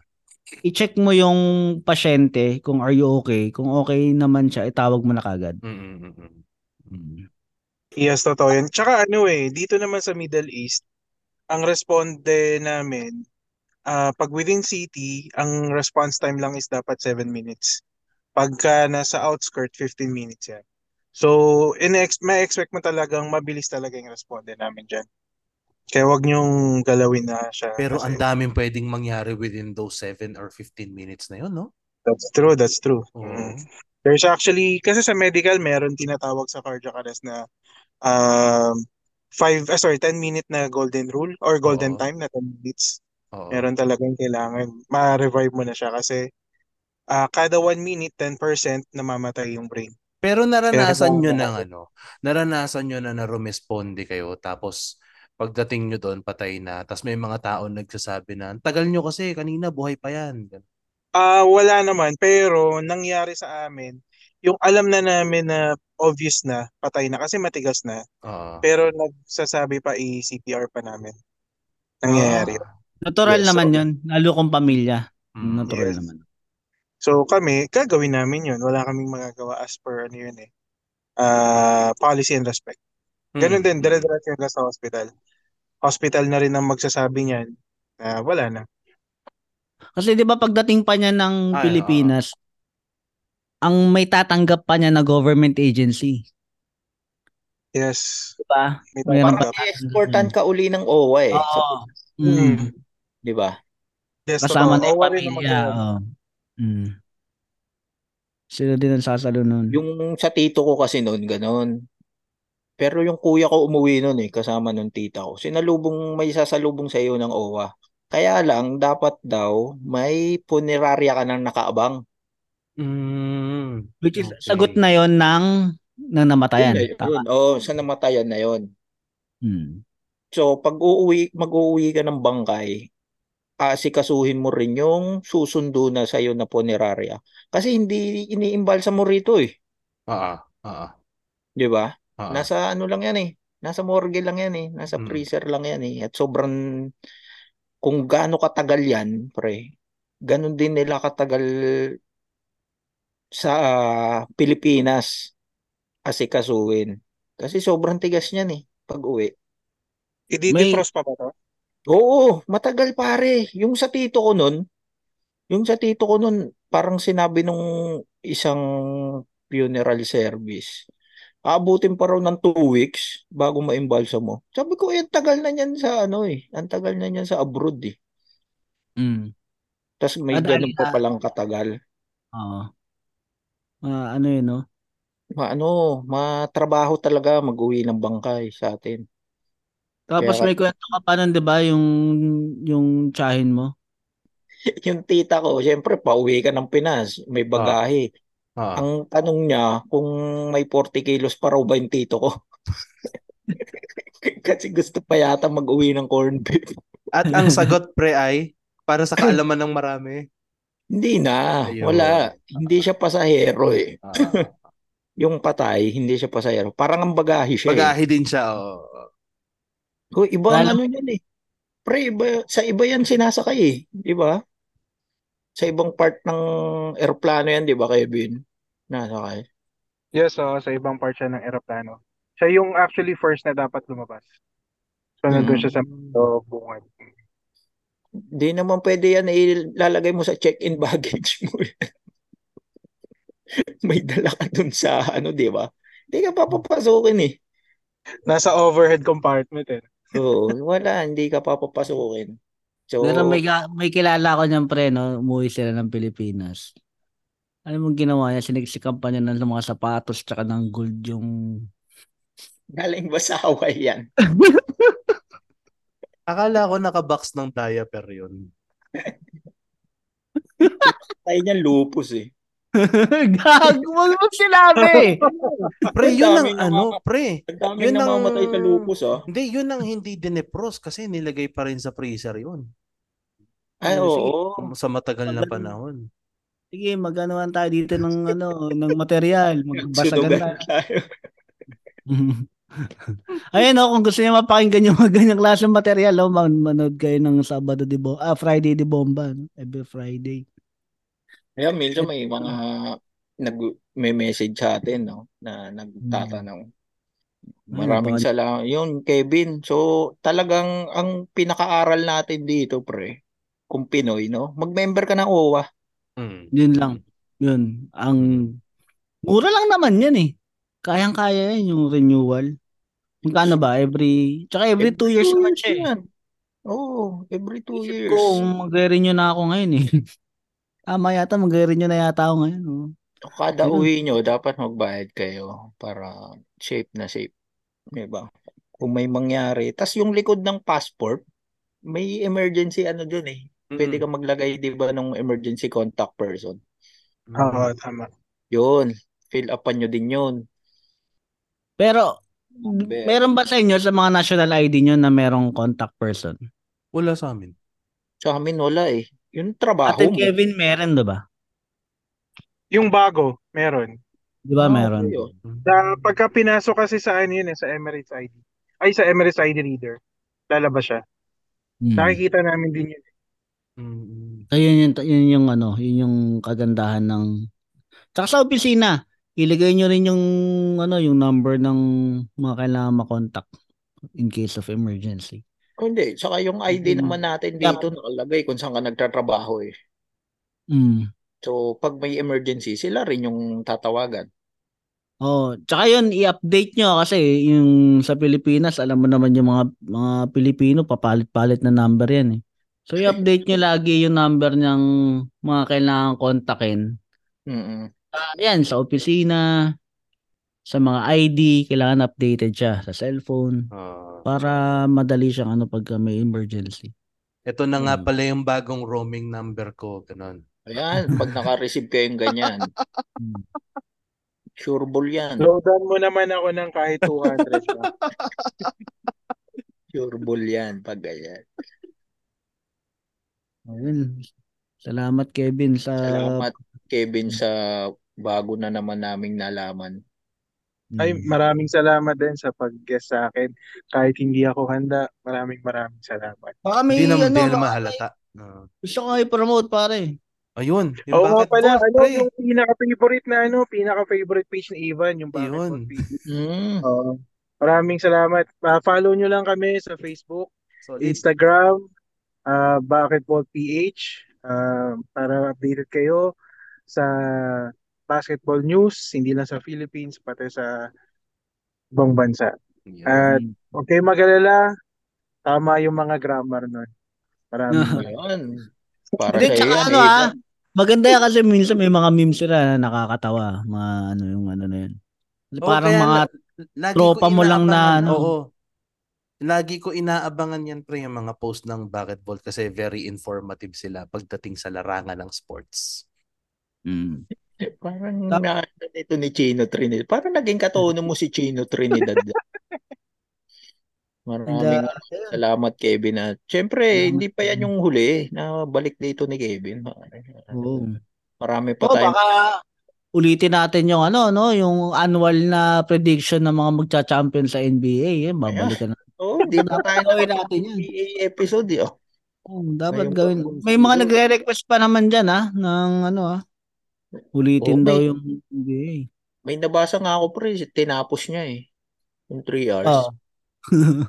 Speaker 4: i-check mo yung pasyente kung are you okay. Kung okay naman siya, itawag mo na kagad.
Speaker 3: Mm, mm, mm, mm.
Speaker 4: Mm.
Speaker 5: Yes, totoo yan. Tsaka ano eh, dito naman sa Middle East, ang responde namin, ah pag within city, ang response time lang is dapat 7 minutes. Pagka nasa outskirt, 15 minutes yan. So, in may expect mo talagang mabilis talaga yung responde namin dyan. Kaya wag niyong galawin na siya.
Speaker 3: Pero ang daming pwedeng mangyari within those 7 or 15 minutes na yun, no?
Speaker 5: That's true, that's true. Mm. There's actually, kasi sa medical, meron tinatawag sa cardiac arrest na um, five, ah, sorry, 10 minute na golden rule or golden
Speaker 3: Oo.
Speaker 5: time na 10 minutes.
Speaker 3: Oo.
Speaker 5: Meron talagang kailangan. Ma-revive mo na siya kasi ah, kada 1 minute, 10% namamatay yung brain.
Speaker 3: Pero naranasan nyo
Speaker 5: kailangan-
Speaker 3: ng ano, naranasan nyo na na-responde kayo tapos pagdating nyo doon patay na tapos may mga tao nagsasabi na "Ang tagal nyo kasi kanina buhay pa yan.
Speaker 5: Ah, wala naman, pero nangyari sa amin, yung alam na namin na obvious na, patay na kasi matigas na,
Speaker 3: Oo.
Speaker 5: pero nagsasabi pa i-CPR pa namin. Nangyayari. yun.
Speaker 4: Natural
Speaker 5: Yes,
Speaker 4: naman
Speaker 5: so-
Speaker 4: yun. Lalo kung pamilya.
Speaker 3: Mm.
Speaker 4: Natural
Speaker 5: Yes.
Speaker 4: naman.
Speaker 5: So kami, gagawin namin yun. Wala kaming magagawa as per ano yun eh. Ah, policy and respect. Ganun
Speaker 3: Mm.
Speaker 5: din, dire-diretso hanggang sa hospital. Hospital na rin ang magsasabi niyan na wala na.
Speaker 4: Kasi 'di ba pagdating pa niya ng
Speaker 3: Ay,
Speaker 4: Pilipinas, ang may tatanggap pa niya na government agency,
Speaker 5: Yes.
Speaker 4: 'di ba?
Speaker 5: May
Speaker 4: May
Speaker 2: Parang
Speaker 5: tatanggap.
Speaker 2: i-escortan ka uli ng OWA eh. Sa,
Speaker 4: Oo. Mm.
Speaker 2: Di ba?
Speaker 5: Yes,
Speaker 4: Kasama na yung pamilya. Oo. Mm. Sila din ang sasalo nun.
Speaker 2: Yung sa tito ko kasi noon, ganon. Pero yung kuya ko umuwi noon eh, kasama nung tita ko. Sinalubong, may sasalubong sa iyo ng OWA. Kaya lang, dapat daw, may punerarya ka ng nakaabang.
Speaker 3: Mm.
Speaker 4: Which is,
Speaker 3: Okay.
Speaker 4: sagot na yon ng, ng namatayan.
Speaker 2: Yun, na
Speaker 4: Tama.
Speaker 2: yun. Oo, sa namatayan na yon.
Speaker 4: Mm.
Speaker 2: So, pag uuwi, mag-uuwi ka ng bangkay, asikasuhin mo rin yung susundo na sa'yo na punerarya. Kasi hindi iniimbalsa mo rito eh.
Speaker 3: Oo. Oo.
Speaker 2: Di ba?
Speaker 3: Oo.
Speaker 2: Nasa ano lang yan eh. Nasa morgue lang yan eh. Nasa
Speaker 3: Mm.
Speaker 2: freezer lang yan eh. At sobrang, kung gaano katagal yan, pre, ganun din nila katagal sa ah, Pilipinas asikasuhin. Kasi sobrang tigas niyan eh, pag uwi.
Speaker 5: I-defrost pa ba to?
Speaker 2: Oo, matagal pare. Yung sa tito ko nun, yung sa tito ko nun, parang sinabi nung isang funeral service, aabutin pa raw ng two weeks bago maimbalsa mo. Sabi ko, eh, ang tagal na niyan sa ano eh. Ang tagal na niyan sa abroad eh.
Speaker 4: Mm.
Speaker 2: Tapos may
Speaker 4: dahil,
Speaker 2: ganun pa palang katagal.
Speaker 4: Oo. Ah, ano yun, no?
Speaker 2: Ma, ano, matrabaho talaga mag-uwi ng bangkay sa atin.
Speaker 4: Tapos
Speaker 2: Kaya-
Speaker 4: may kwento ka pa nun, di ba, yung, yung tsahin mo?
Speaker 2: yung tita ko, siyempre, pauwi ka ng Pinas, may bagahe.
Speaker 3: Oo.
Speaker 2: Ang tanong niya, kung may 40 kilos pa raw ba yung tito ko? Kasi gusto pa yata mag-uwi ng corned beef.
Speaker 3: At ang sagot pre ay para sa kaalaman ng marami.
Speaker 2: Hindi na,
Speaker 3: Ayun.
Speaker 2: wala. Hindi siya pasahero eh.
Speaker 3: Ah,
Speaker 2: Yung patay, hindi siya pasahero. Parang ang bagahe siya eh.
Speaker 3: Bagahe din siya. oo.
Speaker 2: Kung iba ang
Speaker 4: Lalo-
Speaker 2: ano yan eh. Pre, iba, sa iba yan sinasakay eh. Di ba? Sa ibang part ng eroplano yan, di ba, Kevin? Nasakay.
Speaker 5: Yes, oo, sa ibang part siya ng eroplano. Siya yung actually first na dapat lumabas. So, nandun siya sa so, bungad.
Speaker 2: Di naman pwede yan ilalagay mo sa check-in baggage mo. May dala ka dun sa ano, di ba? Hindi ka papapasukin eh.
Speaker 5: Nasa overhead compartment eh.
Speaker 2: Oo, wala, hindi ka papapasukin. So,
Speaker 4: Pero may, may kilala ko niyan, pre, no? Umuwi sila ng Pilipinas. Ano mong ginawa niya? Siniksikan pa niya ng mga sapatos tsaka ng gold yung...
Speaker 2: galing ba sa Hawaii yan?
Speaker 3: Akala ko nakabox ng diaper yun.
Speaker 2: Tayo niyan lupus eh.
Speaker 4: Gag! Huwag mo sinabi!
Speaker 3: Pre,
Speaker 2: Ang
Speaker 3: yun ang ano,
Speaker 2: namama-
Speaker 3: pre. Yun ang-
Speaker 2: namamatay sa lupus ah.
Speaker 3: Hindi, yun ang hindi dinepros kasi nilagay pa rin sa freezer yun.
Speaker 2: Ay,
Speaker 3: Kasi
Speaker 2: oo.
Speaker 3: Sa matagal na panahon.
Speaker 4: Sige, maganoan tayo dito ng ano, ng material, magbasagan tayo. Ayun oh, kung gusto niyo mapakinggan yung mga ganyang klase ng material, oh, man manood kayo ng Sabado de Bomba, ah, Friday de Bomba, no? every Friday.
Speaker 2: Kaya minsan may mga nag may message sa atin no na nagtatanong. Maraming
Speaker 4: baka-
Speaker 2: salamat. Yun, Kevin. So, talagang ang pinakaaral natin dito, pre, kung Pinoy, no? Mag-member ka ng OWA.
Speaker 3: Mm.
Speaker 4: Yun lang. Yun. Ang mura lang naman yan eh. Kayang-kaya yan yung renewal. Magkano ba? Every, tsaka every two years naman siya.
Speaker 2: Oo, every two
Speaker 4: Isip
Speaker 2: years.
Speaker 4: ko, magre-renew na ako ngayon eh. Tama yata, magre-renew na yata ako ngayon. Oh.
Speaker 2: Kada
Speaker 4: Yun.
Speaker 2: uwi nyo, dapat magbayad kayo para safe na safe. Diba? Kung may mangyari. Tapos yung likod ng passport, may emergency ano dun eh. Pwede ka maglagay, di ba, ng emergency contact person.
Speaker 5: Oo, tama.
Speaker 2: Yun, fill upan nyo din yun.
Speaker 4: Pero, meron ba sa inyo sa mga national ID nyo na merong contact person?
Speaker 3: Wala sa amin.
Speaker 2: Sa amin wala eh. Yung trabaho
Speaker 4: Ate
Speaker 2: mo.
Speaker 4: Kevin, meron ba?
Speaker 5: Yung bago, meron.
Speaker 4: Di ba
Speaker 2: Ah,
Speaker 4: meron?
Speaker 2: okay, oh.
Speaker 5: Sa, pagka pinasok kasi sa ano yun eh, sa Emirates ID. Ay, sa Emirates ID reader. Lalabas siya.
Speaker 4: Hmm.
Speaker 5: Nakikita namin din yun.
Speaker 3: Mm.
Speaker 4: So, yun, yun yung ano, yun yung kagandahan ng Tsaka sa opisina, ilagay nyo rin yung ano, yung number ng mga kailangan makontak in case of emergency.
Speaker 2: Hindi. Saka yung ID
Speaker 4: Mm.
Speaker 2: naman natin dito nakalagay kung saan ka nagtatrabaho eh.
Speaker 4: Mm.
Speaker 2: So, pag may emergency, sila rin yung tatawagan.
Speaker 4: Oh, tsaka yun i-update nyo kasi yung sa Pilipinas, alam mo naman yung mga mga Pilipino papalit-palit na number yan eh. So i-update nyo lagi yung number ng mga kailangan kontakin.
Speaker 2: Mm-mm.
Speaker 4: Ah, yan sa opisina, sa mga ID, kailangan updated siya sa cellphone
Speaker 3: Ah.
Speaker 4: para madali siyang ano pag may emergency.
Speaker 3: ito na nga
Speaker 2: Mm.
Speaker 3: pala yung bagong roaming number ko. Ganon.
Speaker 2: Ayan, pag naka-receive kayong ganyan,
Speaker 4: Hmm.
Speaker 2: sure ball yan.
Speaker 5: Loadan mo naman ako ng kahit 200 pa.
Speaker 2: Sure ball yan pag ganyan.
Speaker 4: Ayun. Salamat Kevin sa
Speaker 2: Salamat, Kevin, sa bago na naman naming nalaman.
Speaker 5: Ay,
Speaker 4: Mm.
Speaker 5: maraming salamat din sa pag-guest sa akin. Kahit hindi ako handa, maraming maraming salamat.
Speaker 4: Baka may
Speaker 3: Hindi naman,
Speaker 4: ano,
Speaker 3: naman halata. Ah.
Speaker 4: may- gusto ko i-promote pare.
Speaker 3: ayun. Yung
Speaker 5: Oo nga
Speaker 3: bakit
Speaker 5: pala,
Speaker 3: Bolt,
Speaker 5: ano,
Speaker 3: pre.
Speaker 5: yung pinaka-favorite na ano, pinaka-favorite page ni Ivan, yung Bakit
Speaker 3: Yun.
Speaker 5: Bolt PH.
Speaker 2: Mm.
Speaker 5: Oo. maraming salamat. Uh, follow nyo lang kami sa Facebook,
Speaker 3: Solid.
Speaker 5: Instagram, uh, Bakit Bolt PH, uh, para updated kayo sa basketball news, hindi lang sa Philippines, pati sa ibang bansa.
Speaker 3: Yun.
Speaker 5: At huwag kayong mag-alala, tama yung mga grammar nun. Maraming.
Speaker 2: Ayun. Para
Speaker 4: Hindi,
Speaker 2: sa
Speaker 4: tsaka
Speaker 2: yan,
Speaker 4: ano
Speaker 2: eh.
Speaker 4: ah, maganda yan kasi minsan may mga memes sila na nakakatawa. Mga ano yung ano na yun. Parang
Speaker 3: kaya
Speaker 4: mga
Speaker 3: la- lagi
Speaker 4: tropa
Speaker 3: ko
Speaker 4: mo lang na ano.
Speaker 3: Oo. Lagi ko inaabangan yan pre yung mga post ng Bakit Bolt kasi very informative sila pagdating sa larangan ng sports.
Speaker 4: Mm.
Speaker 2: Parang
Speaker 4: Tap-
Speaker 2: na ito ni Chino Trinidad. Parang naging katono mo si Chino Trinidad. Maraming
Speaker 4: And,
Speaker 2: salamat Kevin at syempre
Speaker 4: Salamat,
Speaker 2: hindi pa yan yung huli na balik dito ni Kevin.
Speaker 4: Oo.
Speaker 2: Marami pa
Speaker 4: Oh,
Speaker 2: tayong
Speaker 4: baka ulitin natin yung ano no, yung annual na prediction ng mga magcha-champion sa NBA, eh, babalikan na.
Speaker 2: Oh, hindi pa tayo
Speaker 4: Gawin natin yan.
Speaker 2: episode eh. Oh.
Speaker 4: Oh, dapat
Speaker 2: Ngayon
Speaker 4: gawin. May mga nagre-request pa naman diyan ah ng ano ah. Ulitin
Speaker 2: Oo,
Speaker 4: daw
Speaker 2: may-
Speaker 4: yung NBA.
Speaker 2: May nabasa nga ako pre, tinapos niya eh. Yung 3 hours.
Speaker 4: Oh.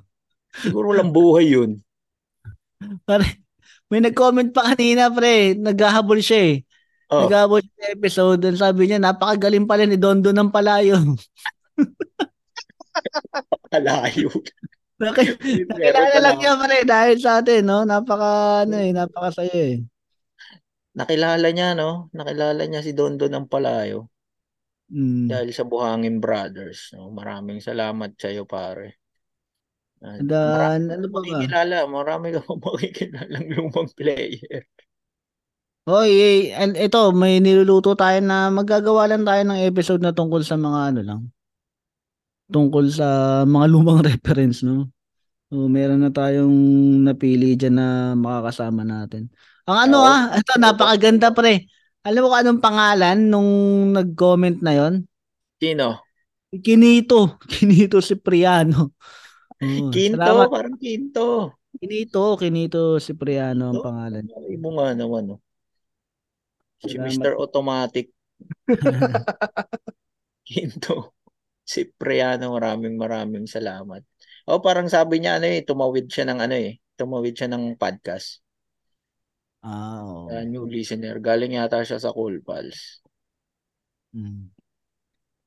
Speaker 2: Siguro walang buhay yun.
Speaker 4: Pare, may nag-comment pa kanina pre, naghahabol siya eh.
Speaker 2: Oh.
Speaker 4: Naghahabol siya episode, and sabi niya napakagaling pala ni Dondo ng Palayo.
Speaker 2: Meron
Speaker 4: Nakilala lang niya pare dahil sa atin, no? Napaka ano eh, napakasaya eh.
Speaker 2: Nakilala niya, no? Nakilala niya si Dondo ng Palayo
Speaker 4: Mm.
Speaker 2: dahil sa Buhangin Brothers. No? Maraming salamat sa iyo, pare.
Speaker 4: And,
Speaker 2: marami
Speaker 4: ano pa ba?
Speaker 2: makikilala. Marami ka pa makikilalang lumang player.
Speaker 4: Hoy, eh, and ito, may niluluto tayo na magagawa lang tayo ng episode na tungkol sa mga ano lang. Tungkol sa mga lumang reference, no? So, meron na tayong napili dyan na makakasama natin. Ang ano
Speaker 2: Oo.
Speaker 4: ah, ito napakaganda pre. Alam mo kung anong pangalan nung nag-comment na yon?
Speaker 2: Sino?
Speaker 4: Kinito. Kinito si Priano. Oh,
Speaker 2: Kinto,
Speaker 4: salamat.
Speaker 2: parang Kinto.
Speaker 4: Kinito, Kinito si Priano ang pangalan.
Speaker 2: Ay mo nga naman, no? Si. Mr. Automatic. Kinto. Si Priano, maraming maraming salamat. O parang sabi niya ano eh, tumawid siya ng ano eh, tumawid siya ng podcast.
Speaker 4: Ah, oo.
Speaker 2: Uh, new listener. Galing yata siya sa Cool Pals.
Speaker 4: Mm.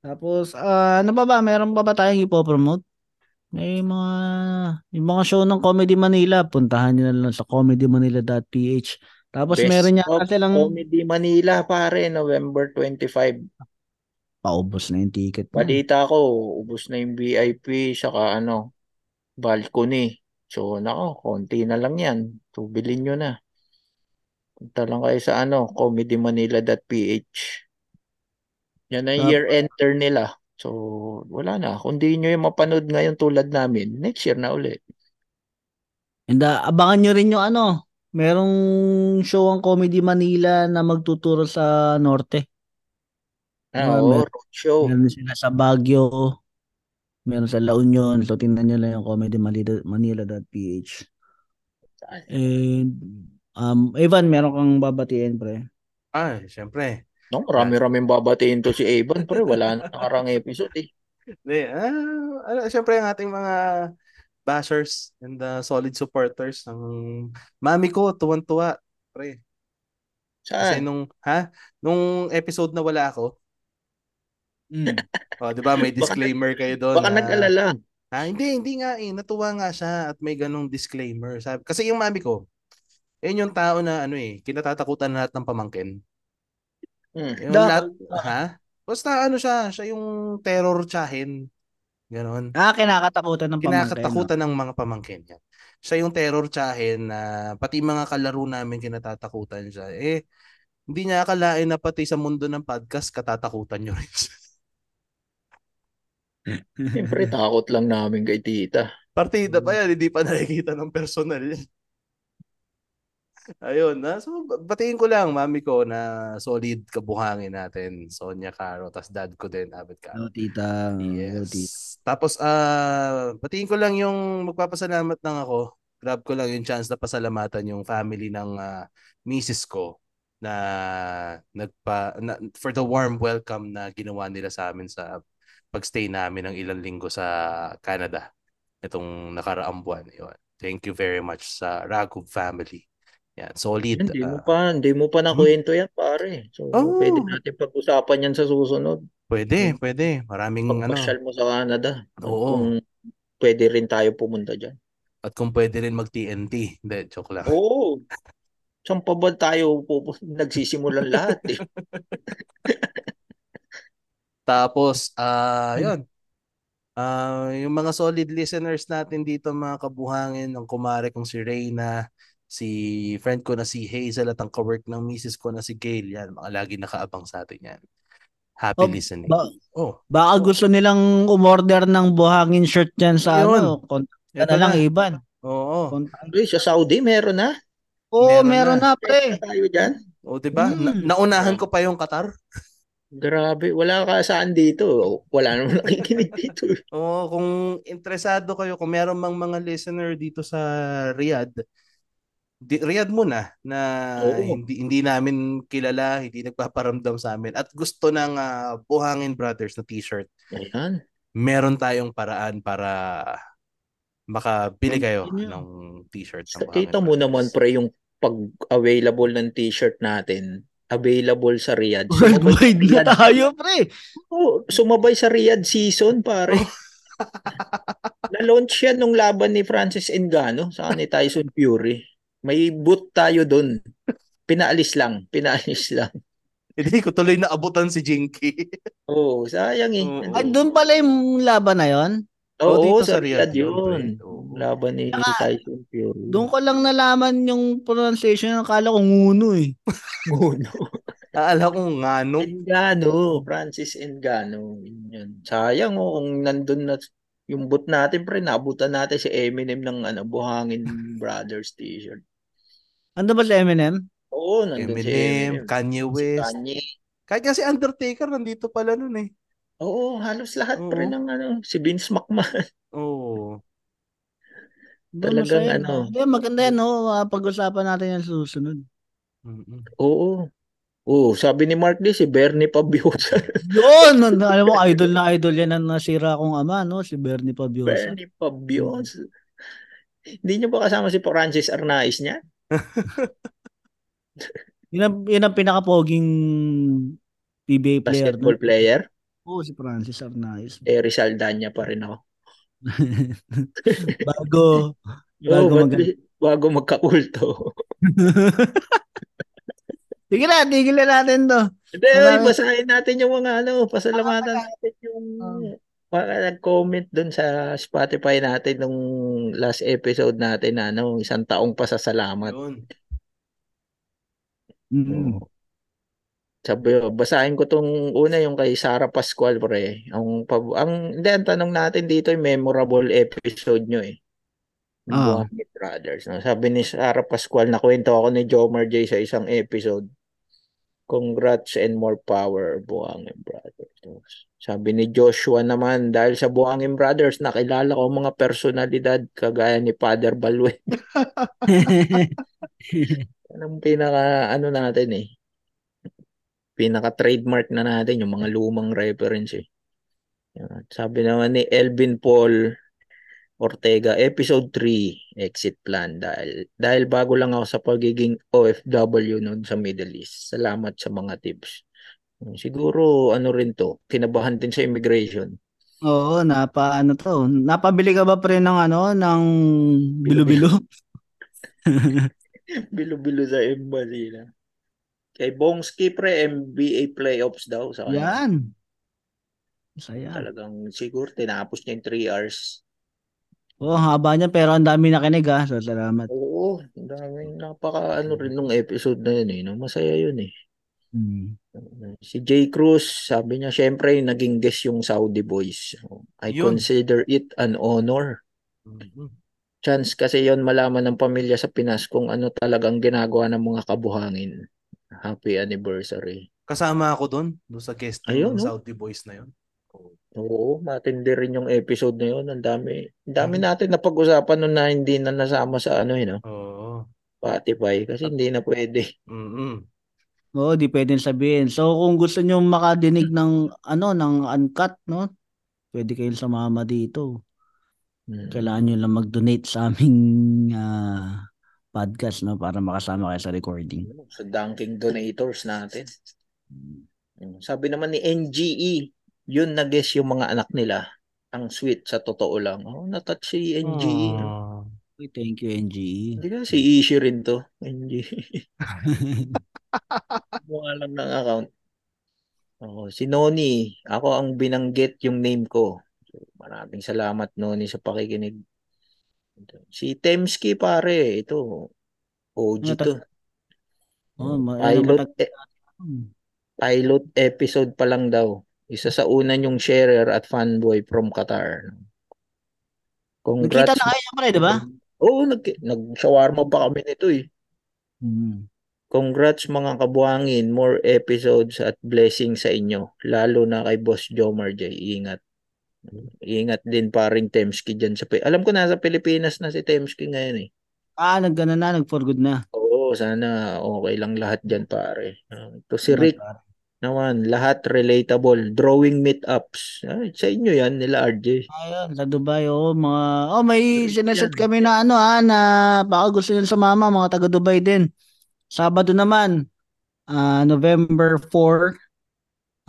Speaker 4: Tapos, ah, ano pa ba? Meron pa ba tayong ipopromote? May mga, yung mga show ng Comedy Manila, puntahan nyo na lang sa comedymanila.ph. Tapos
Speaker 2: Best
Speaker 4: meron yata
Speaker 2: of
Speaker 4: silang
Speaker 2: Comedy Manila pare, November 25.
Speaker 4: paubos na yung ticket mo.
Speaker 2: Balita ko, ubos na yung VIP, saka ano, balcony. So, nako, konti na lang yan. Tubilin nyo na. Punta lang kayo sa ano, comedymanila.ph. Yan ang
Speaker 4: Tap-
Speaker 2: year enter nila. So, wala na. Kung di nyo yung mapanood ngayon tulad namin, next year na ulit.
Speaker 4: And ah, abangan nyo rin yung ano, merong show ang Comedy Manila na magtuturo sa Norte.
Speaker 2: Ah,
Speaker 4: Ah,
Speaker 2: oo,
Speaker 4: mer-
Speaker 2: roadshow.
Speaker 4: Meron sila sa Baguio, meron sa La Union. So, tingnan nyo lang yung comedymanila.ph. And, um, Evan, meron kang babatiin, pre.
Speaker 3: Ay, syempre.
Speaker 2: No, marami-raming babatiin to si Evan, pre. Wala na nakarang episode eh.
Speaker 3: Hindi, ah, ano, syempre ang ating mga bashers and the solid supporters ng mami ko, tuwan-tuwa. Pre. Kasi
Speaker 2: Saan?
Speaker 3: nung, ha? Nung episode na wala ako,
Speaker 4: Mm.
Speaker 3: oh, di ba may
Speaker 2: Baka-
Speaker 3: disclaimer kayo doon
Speaker 2: Baka
Speaker 3: na,
Speaker 2: nag-alala.
Speaker 3: Ah, hindi, hindi nga eh. Natuwa nga siya at may ganong disclaimer. Sabi, kasi yung mami ko, yun yung tao na ano eh, kinatatakutan lahat ng pamangkin.
Speaker 2: Hmm.
Speaker 3: Yung
Speaker 4: Da-
Speaker 3: lahat, ha? Basta ano siya, siya yung terror tsahin. Ganon.
Speaker 4: Ah, kinakatakutan ng pamangkin.
Speaker 3: Kinakatakutan ng mga pamangkin yan. Siya yung terror tsahin na pati mga kalaro namin kinatatakutan siya. Eh, hindi niya akalain na pati sa mundo ng podcast, katatakutan nyo rin siya.
Speaker 2: Siyempre, takot lang namin kay tita.
Speaker 3: Partida pa yan, hindi pa nakikita ng personal yan. Ayun, na. So, batiin ko lang, mami ko na solid kabuhangin natin. Sonia Caro, tas dad ko din, Abet Caro.
Speaker 4: Hello, tita. Hello, tita.
Speaker 3: Yes. Tapos, ah, batiin ko lang yung magpapasalamat lang ako. Grab ko lang yung chance na pasalamatan yung family ng ah, misis ko na nagpa na, for the warm welcome na ginawa nila sa amin sa pagstay namin ng ilang linggo sa Canada itong nakaraang buwan. Yun. Thank you very much sa Ragub family. Yan, solid.
Speaker 2: Hindi mo
Speaker 3: ah,
Speaker 2: pa, hindi mo pa nakwento yan, pare. So,
Speaker 3: Oh.
Speaker 2: pwede natin pag-usapan yan sa susunod.
Speaker 3: pwede, pwede. Maraming ano.
Speaker 2: Mo sa Canada.
Speaker 3: Oo.
Speaker 2: Kung pwede rin tayo pumunta dyan.
Speaker 3: At kung pwede rin mag-TNT. Hindi, joke lang.
Speaker 2: Oo. Saan pa ba tayo nagsisimulan lahat eh?
Speaker 3: Tapos, ah, yun. Ah, yung mga solid listeners natin dito, mga kabuhangin, ang kumare kong si Reyna, si friend ko na si Hazel at ang kawork ng misis ko na si Gail. Yan, mga lagi nakaabang sa atin yan. Happy
Speaker 4: Oh,
Speaker 3: listening.
Speaker 4: ba-
Speaker 3: oh,
Speaker 4: Baka gusto nilang umorder ng buhangin shirt dyan sa
Speaker 3: Yun.
Speaker 4: ano. Kontak ka
Speaker 3: Ito
Speaker 4: na lang,
Speaker 3: na.
Speaker 4: Iban.
Speaker 3: oo.
Speaker 4: Kontak.
Speaker 2: Uy, sa Saudi meron na.
Speaker 4: Oo,
Speaker 3: Meron
Speaker 4: meron,
Speaker 3: na.
Speaker 4: na, pre.
Speaker 2: Tayo dyan.
Speaker 3: O, di ba? Na-
Speaker 4: Mm.
Speaker 3: naunahan ko pa yung Qatar.
Speaker 2: Grabe, wala ka saan dito. Wala naman nakikinig dito.
Speaker 3: Oo, kung interesado kayo, kung meron mang mga listener dito sa Riyadh, di, Riyadh muna na
Speaker 2: Oo.
Speaker 3: hindi hindi namin kilala, hindi nagpaparamdam sa amin at gusto ng ah, Buhangin Brothers na t-shirt.
Speaker 2: Ayan.
Speaker 3: Meron tayong paraan para makabili kayo
Speaker 4: yun.
Speaker 3: ng t-shirt ng Buhangin
Speaker 2: Kita mo
Speaker 3: Brothers.
Speaker 2: naman pre yung pag-available ng t-shirt natin. Available sa Riyadh.
Speaker 4: Worldwide na tayo, pre.
Speaker 2: Sumabay sa Riyadh season, pare. Na-launch yan nung laban ni Francis Ngannou sa ni Tyson Fury. May boot tayo dun. Pinaalis lang. Pinaalis lang.
Speaker 3: Hindi ko tuloy na abutan si Jinky.
Speaker 2: Oo, sayang eh.
Speaker 3: Oo.
Speaker 4: Ay, doon pala yung laban na yon.
Speaker 3: Oh,
Speaker 2: Oo,
Speaker 3: dito
Speaker 2: sa
Speaker 3: sa Riyadh
Speaker 2: yun.
Speaker 3: Oo.
Speaker 2: Laban ni
Speaker 4: Saka,
Speaker 2: Tyson Fury.
Speaker 4: Doon ko lang nalaman yung pronunciation. Akala ko nguno eh.
Speaker 2: Nguno.
Speaker 3: Aala ko nga no.
Speaker 2: Ngannou. Francis. Yun yun. Sayang oh, kung nandun na yung boot natin, pre, nabutan natin si Eminem ng ano, Buhangin Brothers t-shirt.
Speaker 4: Ano ba si Eminem?
Speaker 2: Oo, nandun si
Speaker 3: Eminem,
Speaker 2: Eminem.
Speaker 3: Kanye West.
Speaker 2: Kanye.
Speaker 3: Kahit nga si Undertaker nandito pala nun eh.
Speaker 2: Oo, halos lahat
Speaker 3: Oo.
Speaker 2: pre ng ano, si Vince McMahon.
Speaker 3: Oo.
Speaker 2: Talagang ano.
Speaker 4: na. Hindi, maganda yan, no? Ah, Pag-usapan natin yan sa susunod.
Speaker 3: Mm-mm.
Speaker 2: Oo. Oo, sabi ni Mark D, si Bernie Pabiosa.
Speaker 4: Yun! Alam mo, idol na idol yan ang nasira kong ama, no? Si Bernie Pabiosa.
Speaker 2: Bernie Pabiosa. Hindi niyo ba kasama si Francis Arnaiz niya?
Speaker 4: Yun ang, yun ang pinaka-poging PBA player.
Speaker 2: Basketball
Speaker 4: no?
Speaker 2: player?
Speaker 4: Oo, si Francis Arnaiz.
Speaker 2: Eh, Rizal Danya pa rin ako.
Speaker 4: bago. Bago
Speaker 2: ba't
Speaker 4: mag-
Speaker 2: bago magkakulto.
Speaker 4: Sige na, tigil na natin to.
Speaker 2: Hindi, oy, basahin natin yung mga ano, pasalamatan natin yung mga nag-comment dun sa Spotify natin nung last episode natin na ano, isang taong pasasalamat.
Speaker 3: Yun.
Speaker 4: Mm.
Speaker 2: Sabi, basahin ko tong una yung kay Sarah Pascual pre. Ang ang hindi ang tanong natin dito yung memorable episode nyo eh. Ng
Speaker 4: Ah.
Speaker 2: Buhangin Brothers. No? Sabi ni Sarah Pascual, nakwento ako ni Jomar J sa isang episode. Congrats and more power, Buhangin Brothers. Sabi ni Joshua naman, dahil sa Buhangin Brothers, nakilala ko mga personalidad kagaya ni Father Balwe. Yan ang pinaka, ano natin eh. Pinaka trademark na natin, yung mga lumang reference eh. Sabi naman ni Elvin Paul Ortega, episode 3, exit plan. Dahil, dahil bago lang ako sa pagiging OFW noon sa Middle East. Salamat sa mga tips. Siguro, ano rin to, kinabahan din sa immigration.
Speaker 4: Oo, napa ano to. Napabili ka ba pre ng ano, ng bilo-bilo?
Speaker 2: Bilo-bilo sa embassy na. Kay Bongski pre, NBA playoffs daw sa kanya.
Speaker 4: Yan. Masaya.
Speaker 2: Talagang siguro tinapos niya yung 3 hours.
Speaker 4: Oo, ang haba niya pero ang dami nakinig ha. So, salamat.
Speaker 2: Oo, ang daming napaka ano rin nung episode na yun eh. No? Masaya yun eh.
Speaker 4: Mm.
Speaker 2: Si Jay Cruz, sabi niya, syempre naging guest yung Saudi Boys. I
Speaker 3: Yun.
Speaker 2: consider it an honor.
Speaker 3: Mhm.
Speaker 2: Chance kasi yon malaman ng pamilya sa Pinas kung ano talagang ginagawa ng mga kabuhangin. Happy anniversary.
Speaker 3: Kasama ako doon, doon sa guest ng
Speaker 2: no?
Speaker 3: Saudi Boys na yun.
Speaker 2: Oo, matindi rin yung episode na yun. Ang dami. Ang dami natin na pag-usapan nun na hindi na nasama sa ano yun, no?
Speaker 3: Oo.
Speaker 2: Spotify kasi hindi na pwede.
Speaker 3: Mm-mm.
Speaker 4: Oo, di pwedeng sabihin. So kung gusto niyo makadinig ng ano, ng uncut, no? Pwede kayong sumama dito.
Speaker 2: Hmm.
Speaker 4: Kailangan niyo lang mag-donate sa aming ah, podcast, no? Para makasama kayo sa recording.
Speaker 2: Sa dunking donators natin. Mm. Sabi naman ni NGE, yun na-guess yung mga anak nila. Ang sweet sa totoo lang. Oh, natouch si NGE. no?
Speaker 3: Ah.
Speaker 4: Uy, Thank you, NGE.
Speaker 2: Hindi ka si Ishi rin to. NGE. Mukha lang ng account. Oh, si Noni, ako ang binanggit yung name ko. So, maraming salamat Noni sa pakikinig. Si Temski pare, ito. OG
Speaker 4: Ano
Speaker 2: to.
Speaker 4: Oh, ma- ano,
Speaker 2: pilot,
Speaker 4: matag-
Speaker 2: e- pilot episode pa lang daw. Isa sa una yung sharer at fanboy from Qatar. Congrats.
Speaker 4: na kayo pre, di ba?
Speaker 2: Oo, nag, nag-shawarma pa kami nito eh.
Speaker 4: Mm.
Speaker 2: Congrats mga kabuhangin, more episodes at blessings sa inyo. Lalo na kay Boss Jomar J. Ingat. Ingat din paring Temski dyan sa... Alam ko nasa Pilipinas na si Temski ngayon eh.
Speaker 4: Ah, naggana na, nag-for good na.
Speaker 2: Oo, sana okay lang lahat dyan pare. Ah, Ito si Rick naman, lahat relatable. Drawing meetups. Ay, sa inyo yan, nila RJ.
Speaker 4: Ayun, sa Dubai, oh, mga, oh, may sineset kami na ano ha, na baka gusto nyo sumama, mga taga Dubai din. Sabado naman, ah, November 4,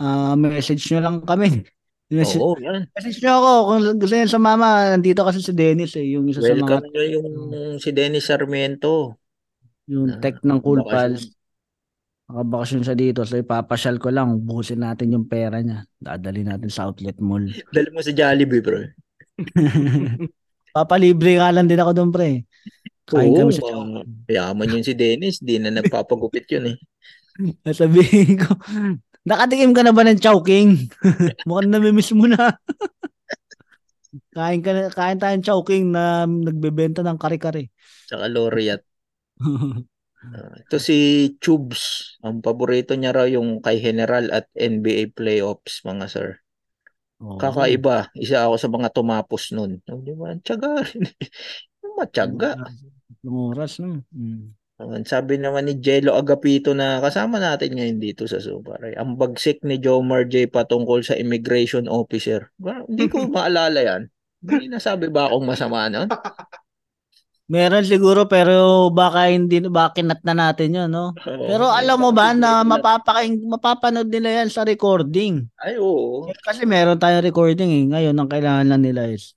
Speaker 4: ah, message nyo lang kami. Message,
Speaker 2: Oo, yan.
Speaker 4: message nyo ako kung gusto nyo sumama, nandito kasi si Dennis eh, yung isa sa mga,
Speaker 2: Welcome nyo yung si Dennis Sarmiento.
Speaker 4: yung
Speaker 2: Ah,
Speaker 4: tech ng Cool. Pals. Nakabakasyon siya dito, so ipapasyal ko lang, buhusin natin yung pera niya. Dadali natin sa outlet mall.
Speaker 2: Dali mo sa Jollibee, bro.
Speaker 4: Papalibre nga lang din ako doon, pre. Kain
Speaker 2: Oo,
Speaker 4: kami sa
Speaker 2: mga yaman yun si Dennis. Di na nagpapagupit yun eh.
Speaker 4: Sabihin ko, nakatikim ka na ba ng Chowking? Mukhang namimiss mo na. kain ka na, kain tayong Chowking na nagbebenta ng kare-kare.
Speaker 2: Tsaka Laureate. Ah, ito si Chubs. Ang paborito niya raw yung kay General at NBA playoffs, mga sir.
Speaker 4: Oo.
Speaker 2: Kakaiba. Isa ako sa mga tumapos nun. Oh, di ba? Tiyaga. Matyaga.
Speaker 4: Oras, no? Mm.
Speaker 2: Sabi naman ni Jello Agapito na kasama natin ngayon dito sa Subaray. Ang bagsik ni Jomar J patungkol sa immigration officer. Hindi ko maalala yan. May nasabi ba akong masama nun?
Speaker 4: Meron siguro pero baka hindi baka kinat na natin 'yon, no? Pero alam mo ba na mapapakain mapapanood nila 'yan sa recording.
Speaker 2: Ay, oo.
Speaker 4: Kasi meron tayong recording eh. Ngayon ang kailangan lang nila is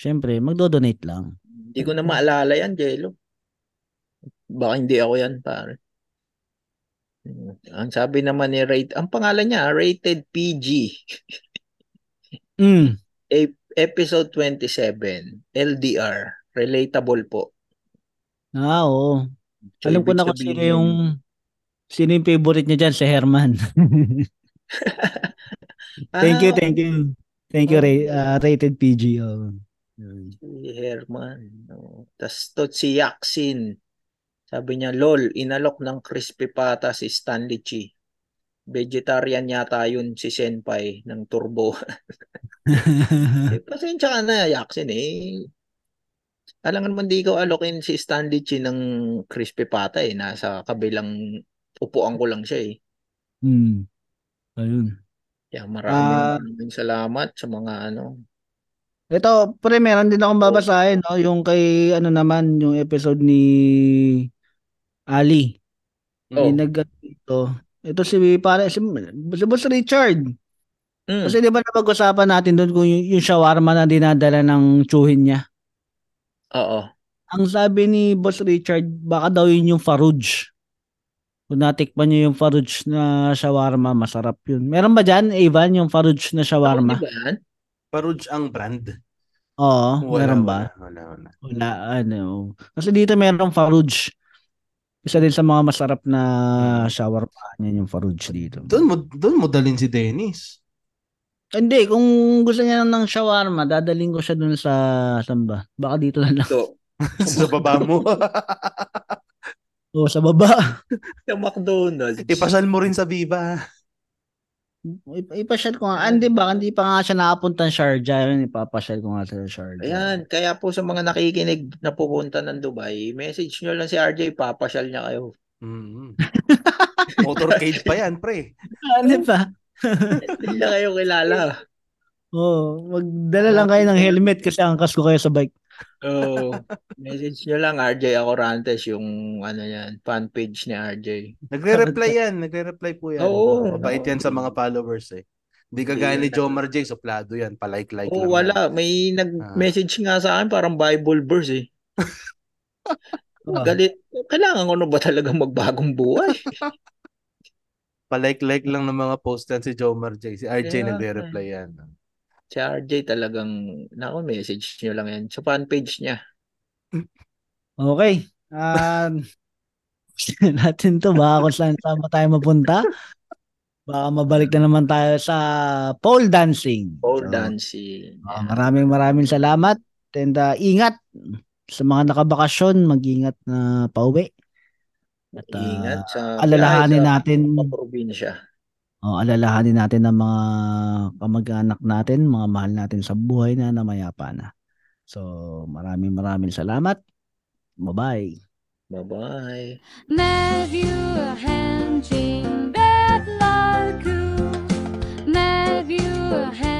Speaker 4: Syempre, magdo-donate lang.
Speaker 2: Hindi ko na maalala yan, Jello. Baka hindi ako yan, pare. Ang sabi naman ni Rate, ang pangalan niya, Rated PG.
Speaker 4: Mm.
Speaker 2: E- episode 27, LDR. Relatable po.
Speaker 4: Ah, oo.
Speaker 2: So,
Speaker 4: Alam ko na kung sino yung sino yung favorite niya diyan si Herman. thank you,
Speaker 2: Ah,
Speaker 4: thank you. Thank you,
Speaker 2: Oh.
Speaker 4: Ray, ah, rated PG. Oh.
Speaker 2: Si Herman. No. Tapos to si Yaxin. Sabi niya, lol, inalok ng crispy pata si Stanley Chi. Vegetarian yata yun si Senpai ng Turbo. eh, pasensya ka na, Yaxin eh. Alam naman di ikaw alokin si Stanley Chi ng crispy pata eh. Nasa kabilang upuan ko lang siya eh.
Speaker 4: Hmm. Ayun.
Speaker 2: Kaya maraming maraming salamat sa mga ano.
Speaker 4: Ito, pre, meron din akong babasahin, no? Yung kay, ano naman, yung episode ni Ali.
Speaker 2: Oh.
Speaker 4: nag ito. Ito si, para, si, si Boss Richard.
Speaker 2: Mm.
Speaker 4: Kasi di ba napag-usapan natin doon kung yung, yung shawarma na dinadala ng tsuhin niya.
Speaker 2: Oo.
Speaker 4: Ang sabi ni Boss Richard, baka daw yun yung Farouj. Kung natikman niyo yung Farouj na shawarma, masarap yun. Meron ba dyan, Evan, yung Farouj na shawarma?
Speaker 2: Yan?
Speaker 3: Paruj ang brand.
Speaker 4: Oo, meron ba?
Speaker 3: Wala, wala.
Speaker 4: Wala, ano. Kasi dito merong Farouj. Isa din sa mga masarap na shawarma niya yung Farouj dito.
Speaker 3: Doon mo, doon mo dalhin si Dennis.
Speaker 4: Hindi, kung gusto niya ng shawarma, dadaling ko siya dun sa, saan ba? Baka dito na lang.
Speaker 2: So,
Speaker 3: sa baba mo.
Speaker 4: O, sa baba.
Speaker 2: sa McDonald's.
Speaker 3: Ipasal mo rin sa Viva.
Speaker 4: Ip- ipasyal ko nga. Ah, Hindi ba? Hindi pa nga siya nakapunta ng Sharjah. Yun, ipapasyal ko nga sa Sharjah.
Speaker 2: Ayan, kaya po sa mga nakikinig na pupunta ng Dubai, message nyo lang si RJ, papasyal niya kayo.
Speaker 3: Mm. Motorcade pa yan, pre.
Speaker 4: Ano ba?
Speaker 2: Hindi na kayo kilala.
Speaker 4: Oo, magdala lang kayo ng helmet kasi angkas ko kayo sa bike.
Speaker 2: So, message nyo lang RJ Acorantes, yung ano yan, fan page ni RJ.
Speaker 3: Nagre-reply yan. Nagre-reply po yan.
Speaker 2: Oo.
Speaker 3: Mabait yan sa mga followers eh. Hindi kagaya ni Jomar J. Suplado yan. Palike-like
Speaker 2: Oh,
Speaker 3: lang.
Speaker 2: wala.
Speaker 3: yan.
Speaker 2: May nag-message nga sa akin, parang Bible verse eh.
Speaker 4: Ah.
Speaker 2: Galit. Kailangan ko na ba talaga magbagong buhay?
Speaker 3: Palike-like lang ng mga post yan si Jomar J. Si RJ
Speaker 2: Kaya-
Speaker 3: nagre-reply yan.
Speaker 2: Si RJ talagang, nako, message nyo lang yan. Sa fan page niya.
Speaker 4: Okay. Um, natin to. Baka kung saan, saan tayo mapunta. Baka mabalik na naman tayo sa pole dancing.
Speaker 2: Pole
Speaker 4: So,
Speaker 2: dancing.
Speaker 4: ah, maraming maraming salamat. And uh, ingat sa mga nakabakasyon, mag-ingat na pauwi. At uh,
Speaker 2: Ingat sa
Speaker 4: alalahanin
Speaker 2: sa
Speaker 4: natin
Speaker 2: mga probinsya.
Speaker 4: Oh, alalahanin natin ang mga kamag-anak natin, mga mahal natin sa buhay na namayapa na. So, maraming maraming salamat. Bye-bye.
Speaker 2: Bye-bye.
Speaker 7: Matthew Hanjing Betlarku Matthew Hanjing